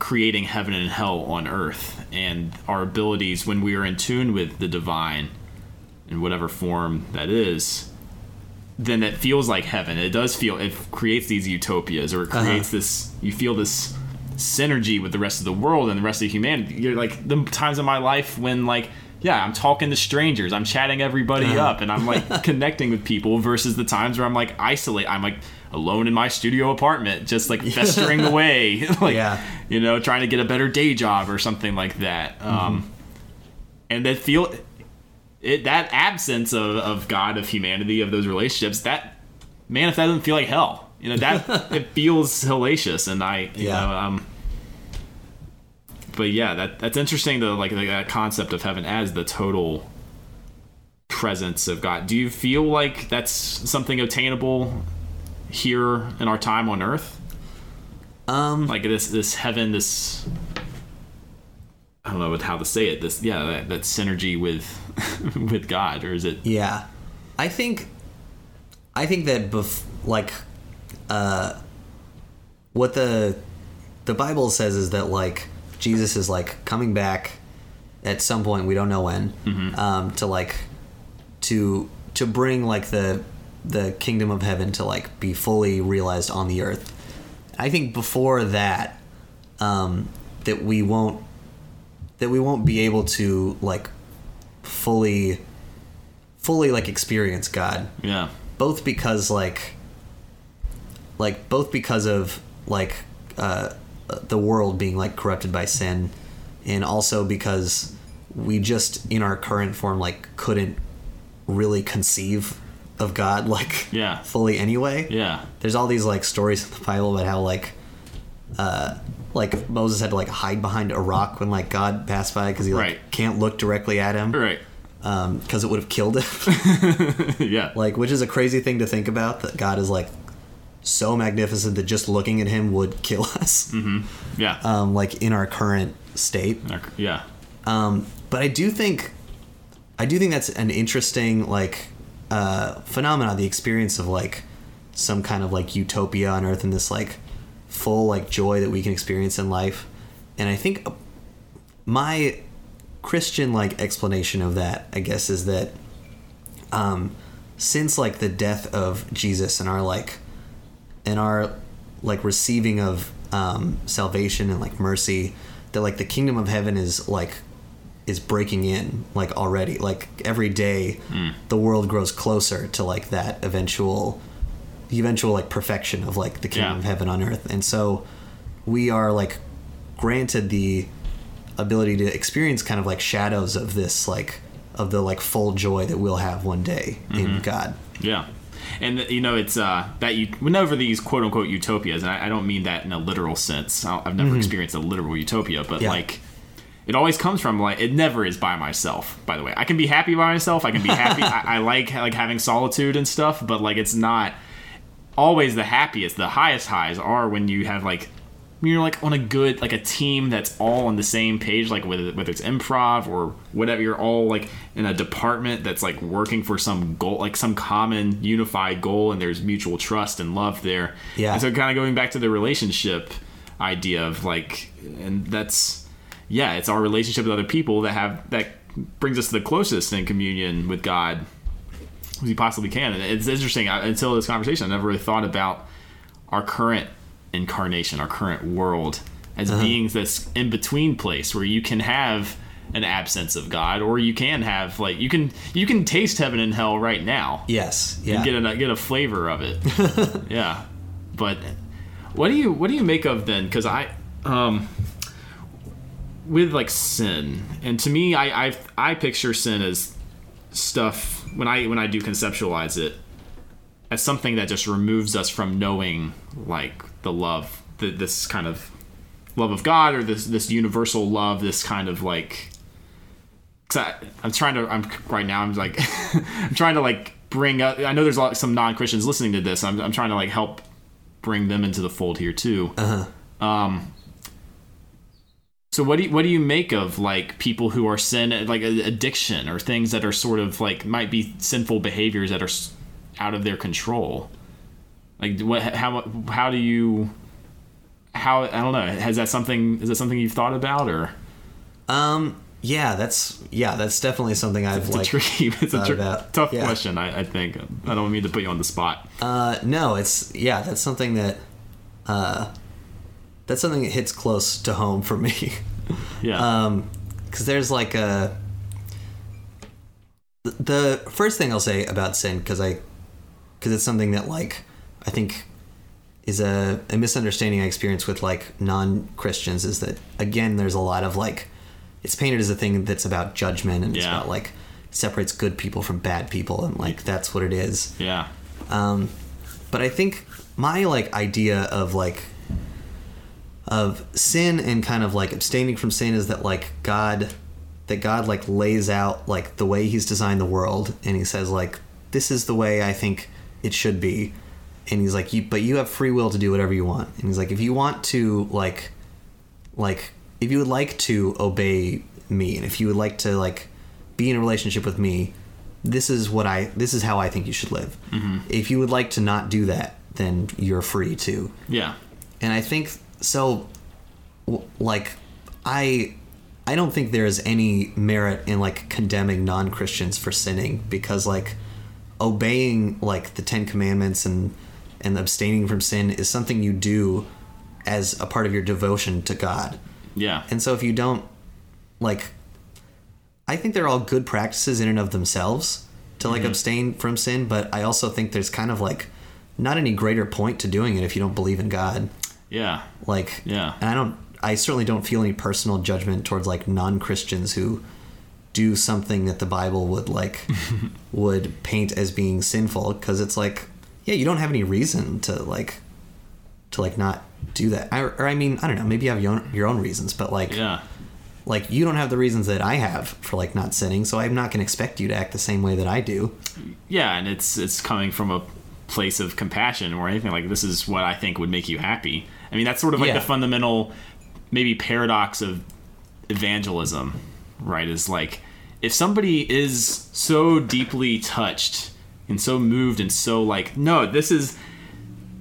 creating heaven and hell on earth and our abilities when we are in tune with the divine in whatever form that is then it feels like heaven. It does feel it creates these utopias or it uh-huh. creates this you feel this synergy with the rest of the world and the rest of humanity. You're like the times in my life when like yeah i'm talking to strangers i'm chatting everybody uh-huh. up and i'm like connecting with people versus the times where i'm like isolate i'm like alone in my studio apartment just like festering away like Yeah. you know trying to get a better day job or something like that um and that feel it that absence of, of god of humanity of those relationships that man if that doesn't feel like hell you know that it feels hellacious and i you Yeah. know um but yeah that that's interesting to like that concept of heaven as the total presence of god do you feel like that's something attainable here in our time on earth? Um, like this this heaven this i don't know how to say it this yeah that, that synergy with with god or is it? Yeah, I think, I think that bef- like, uh, what the the Bible says is that like Jesus is like coming back at some point we don't know when um, to like to to bring like the the kingdom of heaven to like be fully realized on the earth. I think before that um, that we won't that we won't be able to like fully fully like experience God yeah both because like like both because of like uh the world being like corrupted by sin and also because we just in our current form like couldn't really conceive of God like Yeah. fully anyway. Yeah. There's all these like stories in the Bible about how like uh like Moses had to like hide behind a rock when like God passed by because he like Right. can't look directly at him. Right. Um because it would have killed him. Yeah. Like which is a crazy thing to think about that God is like so magnificent that just looking at him would kill us. Yeah. Um like in our current state. Yeah. Um but I do think I do think that's an interesting like uh phenomenon the experience of like some kind of like utopia on earth and this like full like joy that we can experience in life. And I think my Christian like explanation of that I guess is that um since like the death of Jesus and our like and our like receiving of um salvation and like mercy that like the kingdom of heaven is like is breaking in like already like every day hmm. the world grows closer to like that eventual the eventual like perfection of like the kingdom Yeah. of heaven on earth and so we are like granted the ability to experience kind of like shadows of this like of the like full joy that we'll have one day in mm-hmm. God. Yeah. And you know, it's uh, that you whenever these quote unquote utopias, and I, I don't mean that in a literal sense. I- I've never mm-hmm. experienced a literal utopia, but Yeah. like, it always comes from like it never is by myself. By the way, I can be happy by myself. I can be happy. I, I like like having solitude and stuff, but like it's not always the happiest. The highest highs are when you have like you're like on a good like a team that's all on the same page like whether, whether it's improv or whatever you're all like in a department that's like working for some goal like some common unified goal and there's mutual trust and love there Yeah. and so kind of going back to the relationship idea of like and that's yeah it's our relationship with other people that have that brings us to the closest in communion with god as we possibly can. And it's interesting. I, until this conversation, I never really thought about our current incarnation, our current world, as being this in between place where you can have an absence of God, or you can have like you can you can taste heaven and hell right now Yes. and Yeah. get a get a flavor of it. yeah, but what do you what do you make of then? Because I um with like sin, and to me, I I I picture sin as stuff when I when I do conceptualize it as something that just removes us from knowing like the love, the, this kind of love of God or this this universal love, this kind of like. Cause I, I'm trying to. I'm right now. I'm like, I'm trying to like bring up. I know there's a lot, some non Christians listening to this. I'm, I'm trying to like help bring them into the fold here too. Uh-huh. Um. So what do you, what do you make of like people who are sin like addiction or things that are sort of like might be sinful behaviors that are out of their control? Like what how how do you how I don't know has that something is that something you've thought about or Um, yeah, that's yeah, that's definitely something I've it's like. tricky it's a tr- about. tough Yeah. question I, I think I don't mean to put you on the spot Uh, no, it's yeah, that's something that uh, that's something that hits close to home for me. yeah um, because there's like a the- first thing I'll say about sin because I because it's something that like I think is a, a misunderstanding I experience with like non Christians is that again there's a lot of like it's painted as a thing that's about judgment and it's Yeah. about like separates good people from bad people and like that's what it is. yeah Um, but I think my like idea of like of sin and kind of like abstaining from sin is that like God that God like lays out like the way he's designed the world and he says like this is the way I think it should be. And he's like you but you have free will to do whatever you want. And he's like if you want to like like if you would like to obey me and if you would like to like be in a relationship with me this is what i this is how i think you should live. Mm-hmm. If you would like to not do that then you're free to yeah. And i think so like i i don't think there is any merit in like condemning non-christians for sinning because like obeying like the 10 commandments and and abstaining from sin is something you do as a part of your devotion to god. Yeah. And so if you don't like I think they're all good practices in and of themselves to like mm-hmm. abstain from sin, but I also think there's kind of like not any greater point to doing it if you don't believe in God. Yeah Like Yeah. and I don't I certainly don't feel any personal judgment towards like non-Christians who do something that the Bible would like would paint as being sinful because it's like yeah, you don't have any reason to like to like not do that. I, or I mean, I don't know, maybe you have your own, your own reasons, but like yeah like you don't have the reasons that I have for like not sinning, so I'm not going to expect you to act the same way that I do. yeah and it's it's coming from a place of compassion or anything like this is what i think would make you happy i mean that's sort of like Yeah. the fundamental maybe paradox of evangelism right is like if somebody is so deeply touched and so moved and so like no this is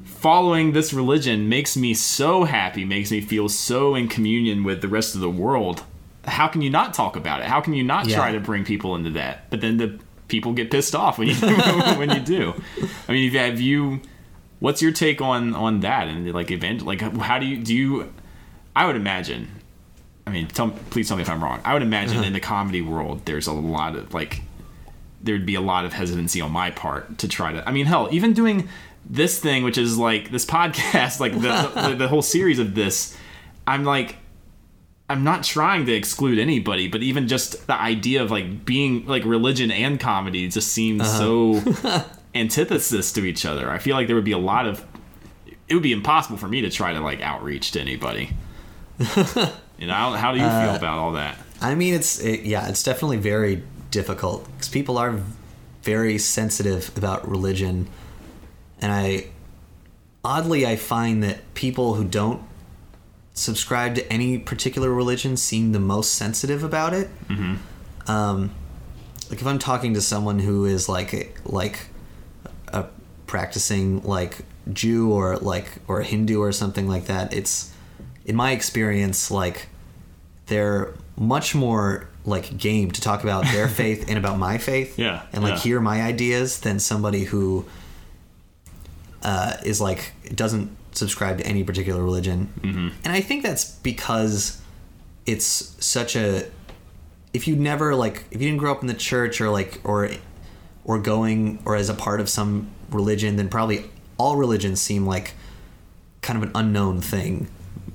following this religion makes me so happy makes me feel so in communion with the rest of the world how can you not talk about it how can you not Yeah. try to bring people into that but then the people get pissed off when you when you do i mean have you what's your take on on that and like event? like how do you do you i would imagine i mean tell, please tell me if i'm wrong i would imagine uh-huh. in the comedy world there's a lot of like there'd be a lot of hesitancy on my part to try to. I mean, hell, even doing this thing, which is like this podcast, like the, the, the whole series of this, I'm like, I'm not trying to exclude anybody, but even just the idea of like being like religion and comedy just seems uh-huh. so antithesis to each other. I feel like there would be a lot of, it would be impossible for me to try to like outreach to anybody. you know, how, how do you feel about all that? I mean, it's it, yeah, it's definitely very difficult because people are very sensitive about religion, and I oddly I find that people who don't subscribe to any particular religion seem the most sensitive about it. Mm-hmm. Um, like if I'm talking to someone who is like like a practicing like Jew or like or Hindu or something like that, it's in my experience like they're much more like game to talk about their faith and about my faith Yeah, and like yeah. hear my ideas than somebody who uh, is like doesn't subscribe to any particular religion mm-hmm. and i think that's because it's such a if you never like if you didn't grow up in the church or like or or going or as a part of some religion then probably all religions seem like kind of an unknown thing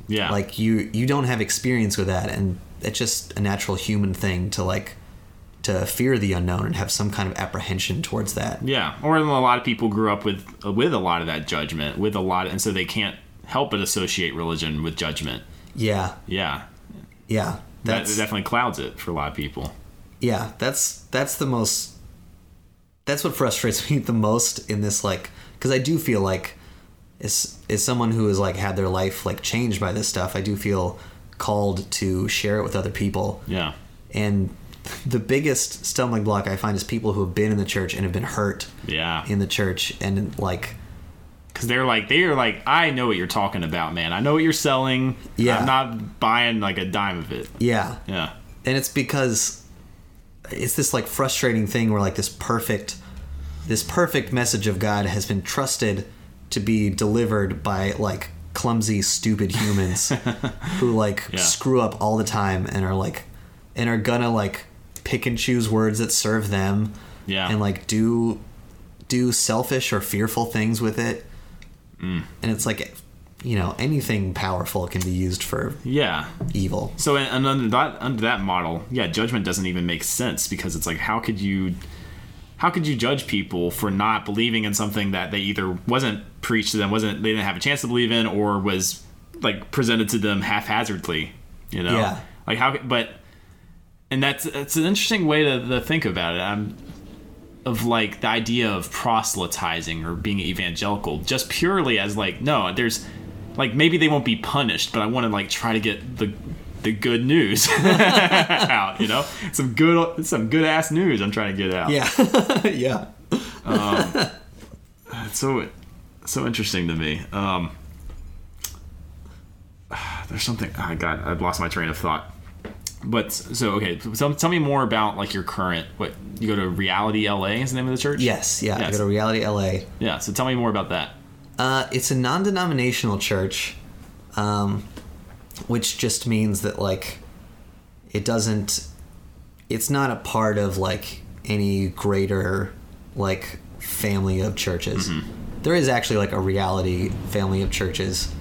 Yeah. like you you don't have experience with that and it's just a natural human thing to like to fear the unknown and have some kind of apprehension towards that. Yeah, or a lot of people grew up with with a lot of that judgment, with a lot, and so they can't help but associate religion with judgment. Yeah, Yeah, yeah, that definitely clouds it for a lot of people. yeah, that's that's the most. That's what frustrates me the most in this, like, because I do feel like, as as someone who has like had their life like changed by this stuff, I do feel called to share it with other people. Yeah, And the biggest stumbling block I find is people who have been in the church and have been hurt yeah, in the church and like because they're like they're like I know what you're talking about, man. I know what you're selling. Yeah. I'm not buying like a dime of it. yeah Yeah, and it's because it's this like frustrating thing where like this perfect this perfect message of god has been trusted to be delivered by like clumsy stupid humans who like Yeah. screw up all the time and are like and are gonna like pick and choose words that serve them Yeah. and like do do selfish or fearful things with it Mm. and it's like you know anything powerful can be used for yeah. evil So and, under that under that model, yeah, judgment doesn't even make sense because it's like how could you how could you judge people for not believing in something that they either wasn't preached to them, wasn't they didn't have a chance to believe in, or was like presented to them haphazardly, you know? Yeah. Like how but and that's it's an interesting way to, to think about it. I'm of like the idea of proselytizing or being evangelical just purely as like no there's like maybe they won't be punished but i want to like try to get the the good news out you know? Some good some good ass news i'm trying to get out. Yeah. Yeah. It's so so interesting to me. Um there's something oh got. i've lost my train of thought. But so okay so tell me more about like your current what you go to reality la is the name of the church? Yes, yeah. I go to Reality LA. yeah so tell me more about that Uh, it's a non-denominational church, um, which just means that like it doesn't. It's not a part of like any greater like family of churches. There is actually like a reality family of churches,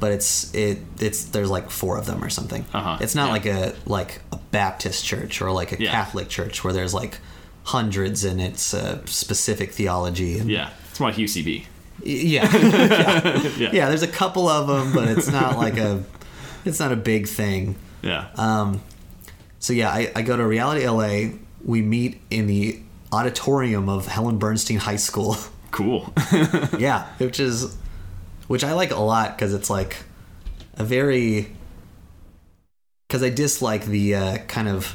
but it's it it's there's like four of them or something. Uh-huh, It's not yeah. like a like a Baptist church or like a Yeah. Catholic church where there's like hundreds and it's a specific theology. And, yeah it's more like ucb yeah. yeah. Yeah. Yeah, there's a couple of them, but it's not like a it's not a big thing. yeah Um so yeah, I, I go to Reality LA. We meet in the auditorium of Helen Bernstein High School. cool yeah, which is which I like a lot because it's like a very because I dislike the uh, kind of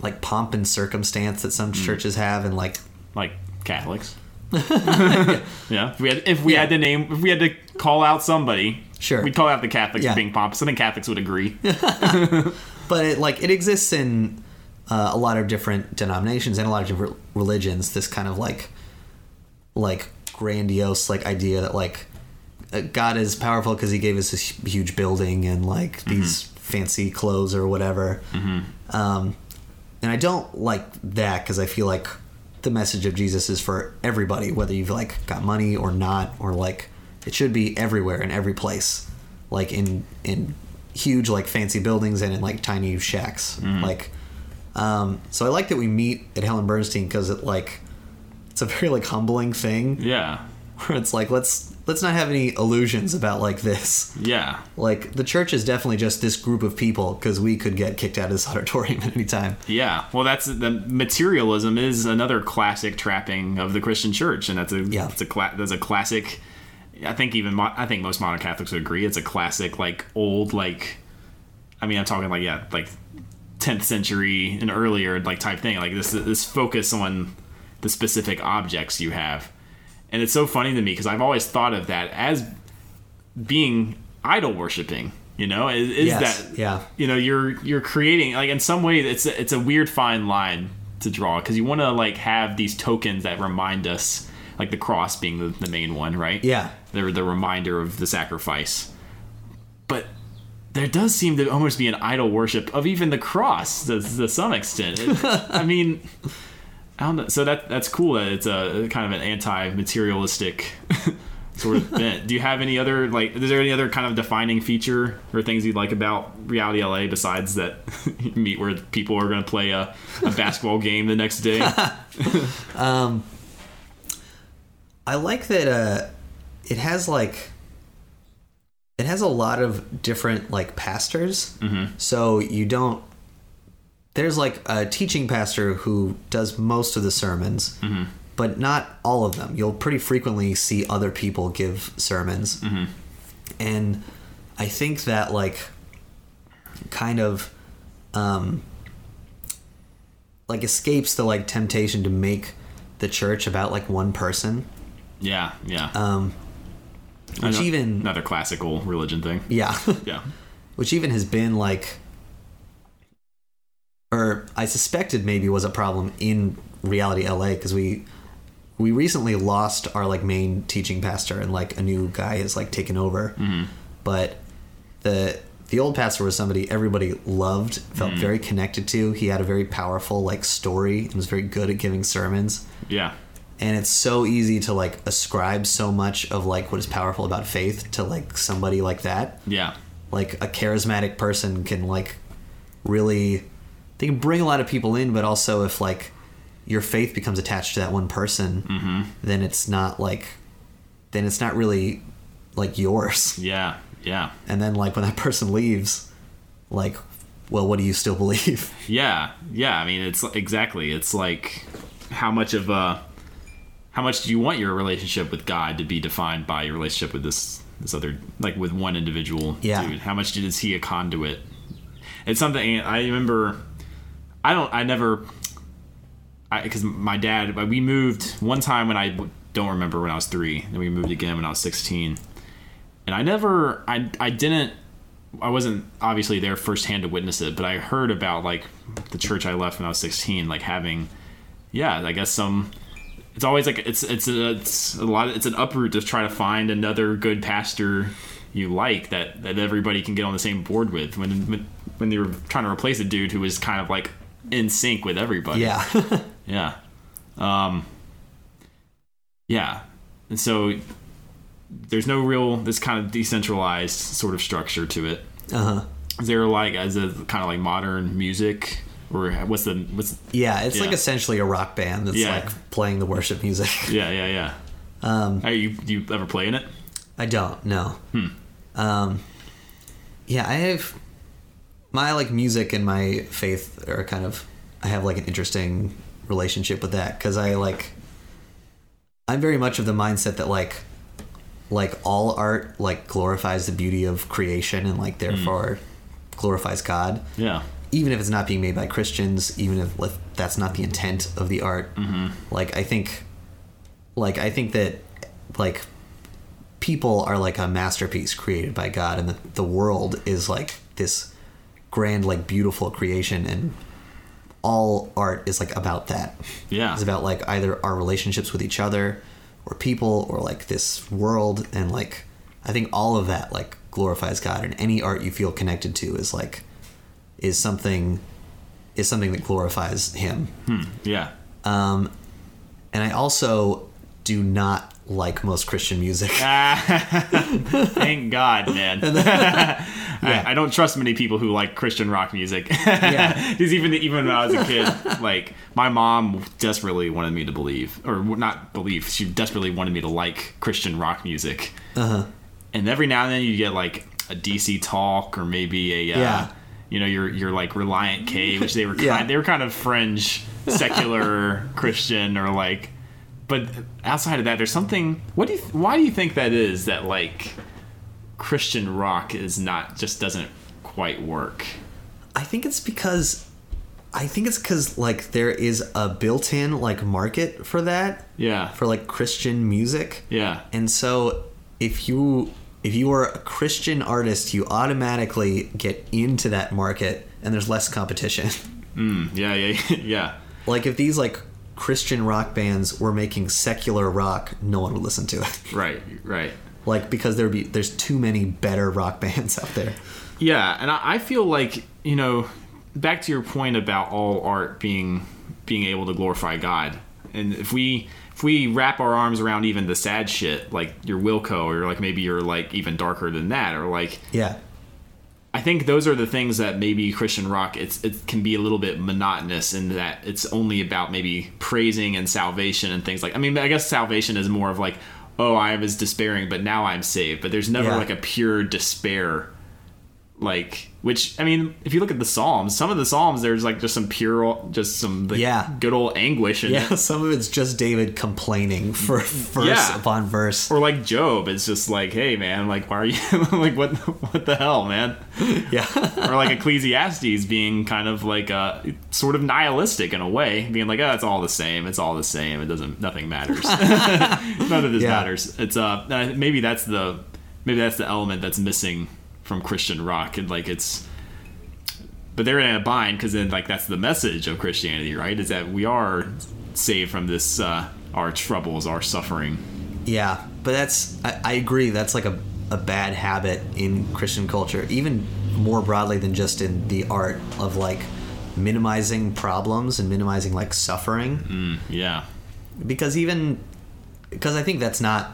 like pomp and circumstance that Mm. some churches have and like like Catholics. yeah. If we had if we Yeah. had to name if we had to call out somebody, Sure. we'd call out the Catholics Yeah. being pompous. I think Catholics would agree. but it like it exists in uh, a lot of different denominations and a lot of different religions this kind of like like grandiose like idea that like uh, god is powerful because he gave us this huge building and like these fancy clothes or whatever um, and i don't like that because i feel like the message of jesus is for everybody whether you've like got money or not or like it should be everywhere in every place like in in huge like fancy buildings and in like tiny shacks. Like um so i like that we meet at helen bernstein because it like it's a very like humbling thing. Yeah. where it's like let's let's not have any illusions about like this Yeah. like the church is definitely just this group of people because we could get kicked out of this auditorium at any time Yeah. Well, that's the materialism is another classic trapping of the Christian church, and that's a Yeah. it's a cla- that's a classic. I think even mo- I think most modern Catholics would agree it's a classic like old like. I mean, I'm talking like yeah, like 10th century and earlier like type thing. Like this this focus on the specific objects you have, and it's so funny to me because I've always thought of that as being idol worshiping. You know, is, is Yes, that yeah. you know you're you're creating like in some way it's a, it's a weird fine line to draw because you want to like have these tokens that remind us like the cross being the, the main one right Yeah. they're the reminder of the sacrifice but there does seem to almost be an idol worship of even the cross to, to some extent It- i mean i don't know so that that's cool that it's a kind of an anti-materialistic sort of bent. Do you have any other like? Is there any other kind of defining feature or things you'd like about Reality LA besides that you meet where people are going to play a, a basketball game the next day? I like that uh it has like it has a lot of different like pastors. Mm-hmm. So you don't there's like a teaching pastor who does most of the sermons, but not all of them. You'll pretty frequently see other people give sermons. And I think that like kind of um like escapes the like temptation to make the church about like one person. yeah, yeah. Um which even another classical religion thing. yeah. Yeah. which even has been like or I suspected maybe was a problem in reality LA because we we recently lost our like main teaching pastor and like a new guy has like taken over. Mm-hmm. But the the old pastor was somebody everybody loved felt mm. very connected to. He had a very powerful like story and was very good at giving sermons. Yeah. and it's so easy to like ascribe so much of like what is powerful about faith to like somebody like that. Yeah. like a charismatic person can like really they can bring a lot of people in but also if like your faith becomes attached to that one person mm-hmm. then it's not like then it's not really like yours Yeah. Yeah. and then like when that person leaves like well what do you still believe Yeah, yeah. I mean, it's exactly. It's like how much of a how much do you want your relationship with God to be defined by your relationship with this this other like with one individual Yeah. dude? How much is he a conduit? It's something I remember. I don't. I never. I because my dad. We moved one time when I don't remember when I was three. Then we moved again when I was sixteen, and I never. I I didn't I wasn't obviously there firsthand to witness it, but I heard about like the church I left when I was 16, like having, yeah, I guess some. It's always like it's it's a, it's a lot. It's an uproot to try to find another good pastor you like that that everybody can get on the same board with. When when, when they were trying to replace a dude who was kind of like in sync with everybody. yeah Yeah. Um Yeah. And so there's no real this kind of decentralized sort of structure to it. uh-huh Is there like as a kind of like modern music or what's the what's yeah it's like essentially a rock band that's Yeah. like playing the worship music yeah, yeah, yeah. um Are you do you ever play in it? I don't. No. Hmm. Um, yeah, I have my like music and my faith are kind of. I have like an interesting relationship with that because I like. I'm very much of the mindset that like, like all art like glorifies the beauty of creation and like therefore mm. glorifies God. Yeah. Even if it's not being made by Christians, even if like, that's not the intent of the art. Mm-hmm. Like I think, like I think that like people are like a masterpiece created by God, and the, the world is like this grand, like beautiful creation, and all art is like about that. Yeah. It's about like either our relationships with each other, or people, or like this world, and like I think all of that like glorifies God, and any art you feel connected to is like is something is something that glorifies Him. Yeah. Um, and I also do not like most Christian music. Thank God, man. I, I don't trust many people who like Christian rock music. Yeah. Because even even when I was a kid, like my mom desperately wanted me to believe, or not believe, she desperately wanted me to like Christian rock music. Uh-huh. And every now and then you get like a DC Talk or maybe a uh, Yeah. you know your your like Relient K, which they were kind Yeah. they were kind of fringe secular Christian or like. But outside of that, there's something. What do you? Why do you think that is? That like Christian rock is not just doesn't quite work. I think it's because I think it's because like there is a built-in like market for that Yeah. for like Christian music, Yeah. and so if you if you are a Christian artist, you automatically get into that market, and there's less competition. Mm, yeah. Yeah. Yeah. like if these like Christian rock bands were making secular rock, no one would listen to it. Right. Right. like because there'd be there's too many better rock bands out there. Yeah, and I, I feel like you know, back to your point about all art being being able to glorify God. And if we if we wrap our arms around even the sad shit, like your Wilco, or like maybe you're like even darker than that, or like Yeah. I think those are the things that maybe Christian rock it's it can be a little bit monotonous in that it's only about maybe praising and salvation and things like I mean I guess salvation is more of like oh I was despairing but now I'm saved but there's never Yeah. like a pure despair like which I mean if you look at the Psalms some of the Psalms there's like just some pure just some like, Yeah. good old anguish Yeah, it some of it's just David complaining for verse Yeah. upon verse. or like Job it's just like hey man like why are you like what what the hell man Yeah. or like Ecclesiastes being kind of like uh, sort of nihilistic in a way, being like, oh, it's all the same. It's all the same. It doesn't. Nothing matters. None of this Yeah. matters. It's uh uh, maybe that's the maybe that's the element that's missing from Christian rock, and like it's. But they're in a bind because then like that's the message of Christianity, right? Is that we are saved from this uh, our troubles, our suffering. Yeah, but that's I, I agree. That's like a, a bad habit in Christian culture, even more broadly than just in the art of like minimizing problems and minimizing like suffering. Yeah. Because even because I think that's not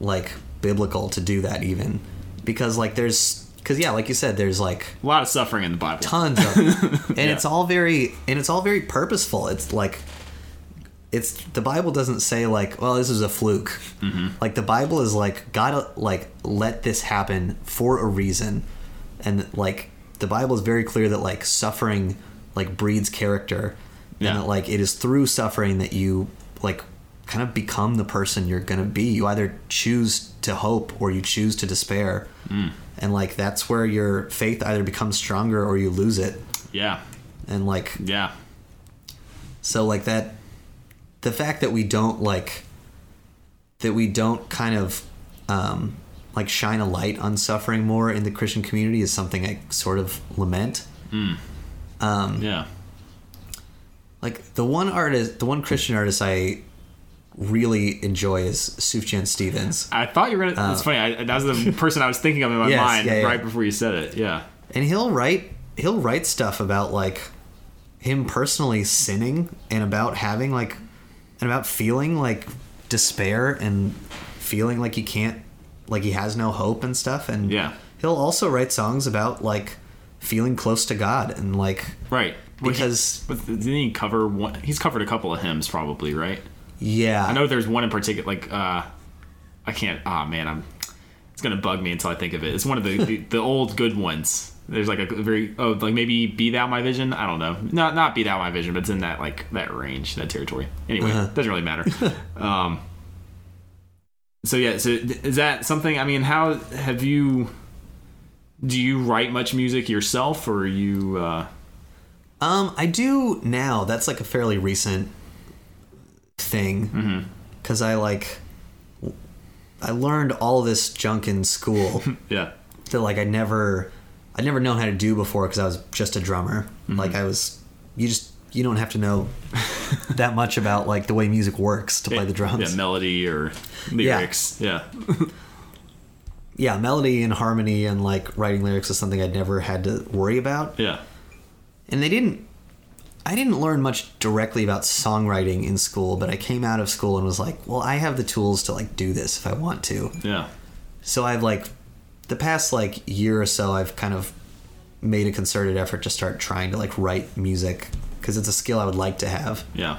like biblical to do that even because like there's because yeah, like you said, there's like A lot of suffering in the Bible. tons of it. and Yeah. it's all very and it's all very purposeful it's like it's the bible doesn't say like well this is a fluke mm-hmm. like the bible is like god like let this happen for a reason and like the bible is very clear that like suffering like breeds character Yeah. and that like it is through suffering that you like kind of become the person you're gonna be you either choose to hope or you choose to despair mm. And like that's where your faith either becomes stronger or you lose it Yeah. and like Yeah. so like that the fact that we don't like that we don't kind of um like shine a light on suffering more in the christian community is something i sort of lament Yeah. like the one artist the one christian artist i really enjoy is sufjan stevens I thought you were gonna. it's funny. I, that was the person I was thinking of in my Uh, Yes, mind yeah, yeah. right before you said it. Yeah. and he'll write he'll write stuff about like him personally sinning and about having like and about feeling like despair and feeling like he can't like he has no hope and stuff and Yeah. he'll also write songs about like feeling close to god and like Right. Because- but didn't he cover one? He's covered a couple of hymns, probably, right? Yeah I know there's one in particular. Like, uh, I can't. Ah, man, I'm. It's gonna bug me until I think of it. It's one of the the, the old good ones. There's like a very oh like maybe be thou my vision. I don't know. Not not be thou my vision, but it's in that like that range, that territory. Anyway, Uh-huh. doesn't really matter. um. So yeah, so is that something? I mean, how have you? Do you write much music yourself, or are you? Uh, Um, I do now. That's like a fairly recent thing. Mm-hmm. Because I like, I learned all this junk in school yeah. that like I never, I'd never known how to do before because I was just a drummer. Mm-hmm. Like I was, you just you don't have to know that much about like the way music works to play the drums. Yeah, melody or lyrics. Yeah. yeah, melody and harmony and like writing lyrics is something I'd never had to worry about. Yeah. and they didn't i didn't learn much directly about songwriting in school but i came out of school and was like well i have the tools to like do this if i want to Yeah. so i've like the past like year or so i've kind of made a concerted effort to start trying to like write music because it's a skill i would like to have Yeah.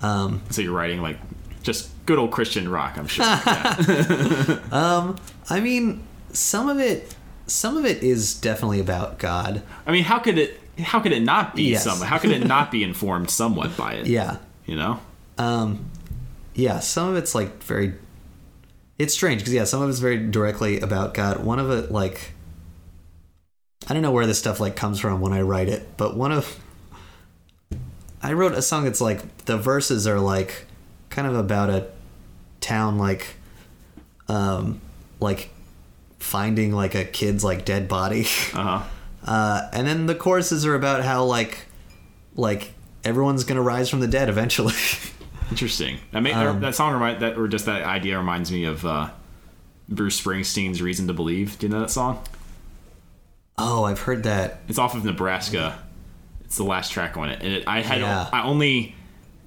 um, So you're writing like just good old Christian rock, I'm sure. um, i mean some of it some of it is definitely about god I mean, how could it? How could it not be Yes. some? How could it not be informed somewhat by it? yeah You know. Um, yeah, some of it's like very. It's strange because yeah, some of it's very directly about God. One of it like. I don't know where this stuff like comes from when I write it, but one of. I wrote a song that's like the verses are like, kind of about a town like, um, like, finding like a kid's like dead body. Uh huh. Uh, and then the choruses are about how like, like everyone's gonna rise from the dead eventually. Interesting. That may, Um, that song remind that or just that idea reminds me of uh, Bruce Springsteen's "Reason to Believe." Do you know that song? oh, I've heard that. It's off of Nebraska. It's the last track on it, and it, I had Yeah. I only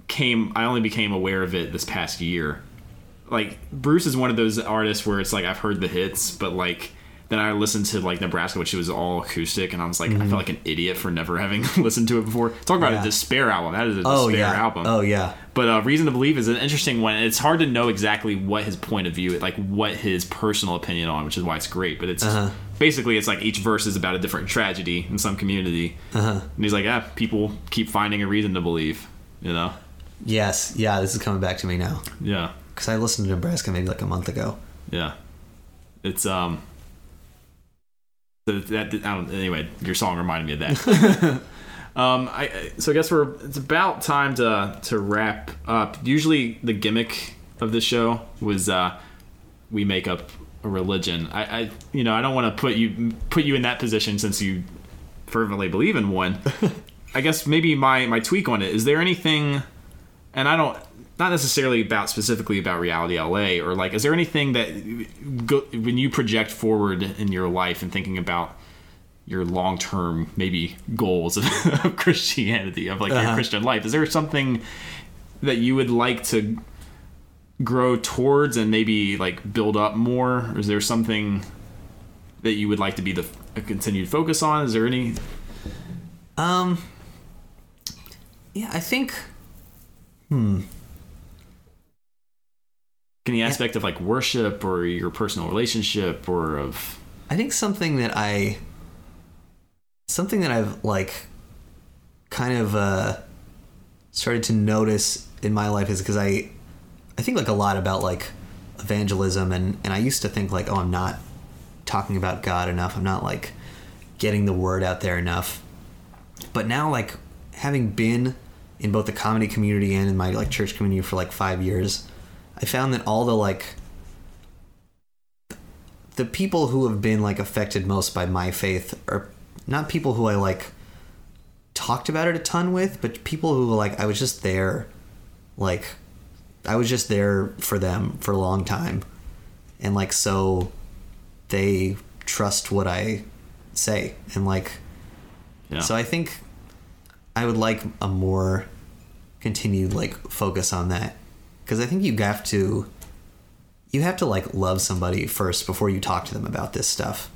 came I only became aware of it this past year. Like Bruce is one of those artists where it's like I've heard the hits, but like then I listened to like Nebraska, which was all acoustic, and I was like, I felt like an idiot for never having listened to it before. Talk about Mm-hmm. Yeah. a despair album. That is a Oh despair yeah. album. Oh yeah. But uh, Reason to Believe is an interesting one. It's hard to know exactly what his point of view, like what his personal opinion on, which is why it's great. But it's Uh-huh. basically it's like each verse is about a different tragedy in some community, Uh-huh. and he's like, yeah, people keep finding a reason to believe, you know? Yes. Yeah. This is coming back to me now Yeah, because I listened to Nebraska maybe like a month ago. yeah. It's um. That, that I don't, anyway, your song reminded me of that. Um, I I- so I guess we're it's about time to to wrap up. Usually the gimmick of this show was uh, we make up a religion. I, I you know I don't want to put you put you in that position since you fervently believe in one. I guess maybe my my tweak on it is there anything, and I don't not necessarily about specifically about reality LA or like is there anything that go, when you project forward in your life and thinking about your long term maybe goals of, of Christianity of like your Uh-huh. Christian life. Is there something that you would like to grow towards and maybe like build up more? Or is there something that you would like to be the a continued focus on? Is there any? Um. Yeah, I think. Any aspect of like worship or your personal relationship or of I think something that I something that I've like kind of uh started to notice in my life is because I I think like a lot about like evangelism and and I used to think like oh I'm not talking about God enough. I'm not like getting the word out there enough. But now like having been in both the comedy community and in my like church community for like 5 years I found that all the like the people who have been like affected most by my faith are not people who I like talked about it a ton with, but people who like I was just there, like I was just there for them for a long time, and like so they trust what I say, and like yeah. so I think I would like a more continued like focus on that because I think you have to you have to like love somebody first before you talk to them about this stuff.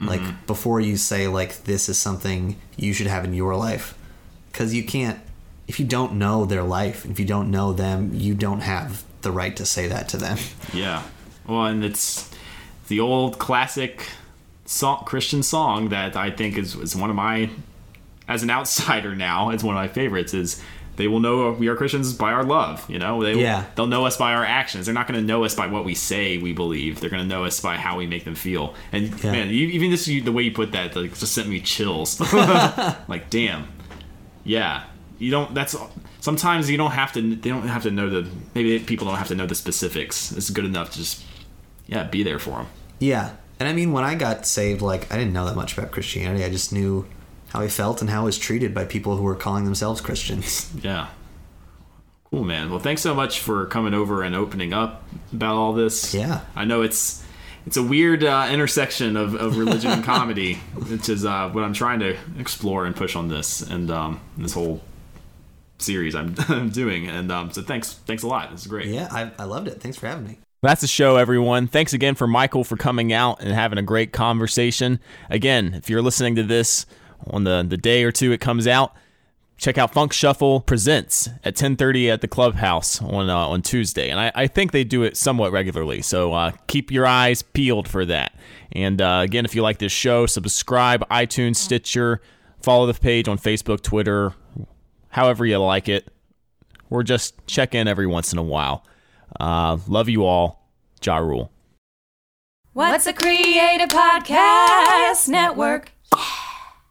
Like mm-hmm. before you say like this is something you should have in your life cuz you can't if you don't know their life, if you don't know them, you don't have the right to say that to them. Yeah. Well, and it's the old classic song, Christian song that I think is, is one of my, as an outsider now, it's one of my favorites. Is they will know we are Christians by our love. You know, they Yeah. they'll know us by our actions. They're not going to know us by what we say we believe. They're going to know us by how we make them feel. And Yeah. man, you, even this the way you put that like, just sent me chills. like, damn. Yeah. You don't. That's sometimes you don't have to. They don't have to know the. Maybe people don't have to know the specifics. It's good enough to just, yeah, be there for them. Yeah. And I mean, when I got saved, like, I didn't know that much about Christianity. I just knew how he felt and how I was treated by people who were calling themselves Christians. Yeah. Cool, man. Well, thanks so much for coming over and opening up about all this. Yeah. I know it's it's a weird uh, intersection of, of religion and comedy, which is uh, what I'm trying to explore and push on this and um, this whole series I'm, I'm doing. And um, so thanks, thanks a lot. This is great. Yeah, I, I loved it. Thanks for having me. That's the show, everyone. Thanks again for Michael for coming out and having a great conversation. Again, if you're listening to this on the, the day or two it comes out, check out Funk Shuffle Presents at 10:30 at the Clubhouse on uh, on Tuesday, and I, I think they do it somewhat regularly. So uh, keep your eyes peeled for that. And uh, again, if you like this show, subscribe, iTunes, Stitcher, follow the page on Facebook, Twitter, however you like it. Or just check in every once in a while. Uh, love you all. Ja Rule. What's a Creative Podcast Network?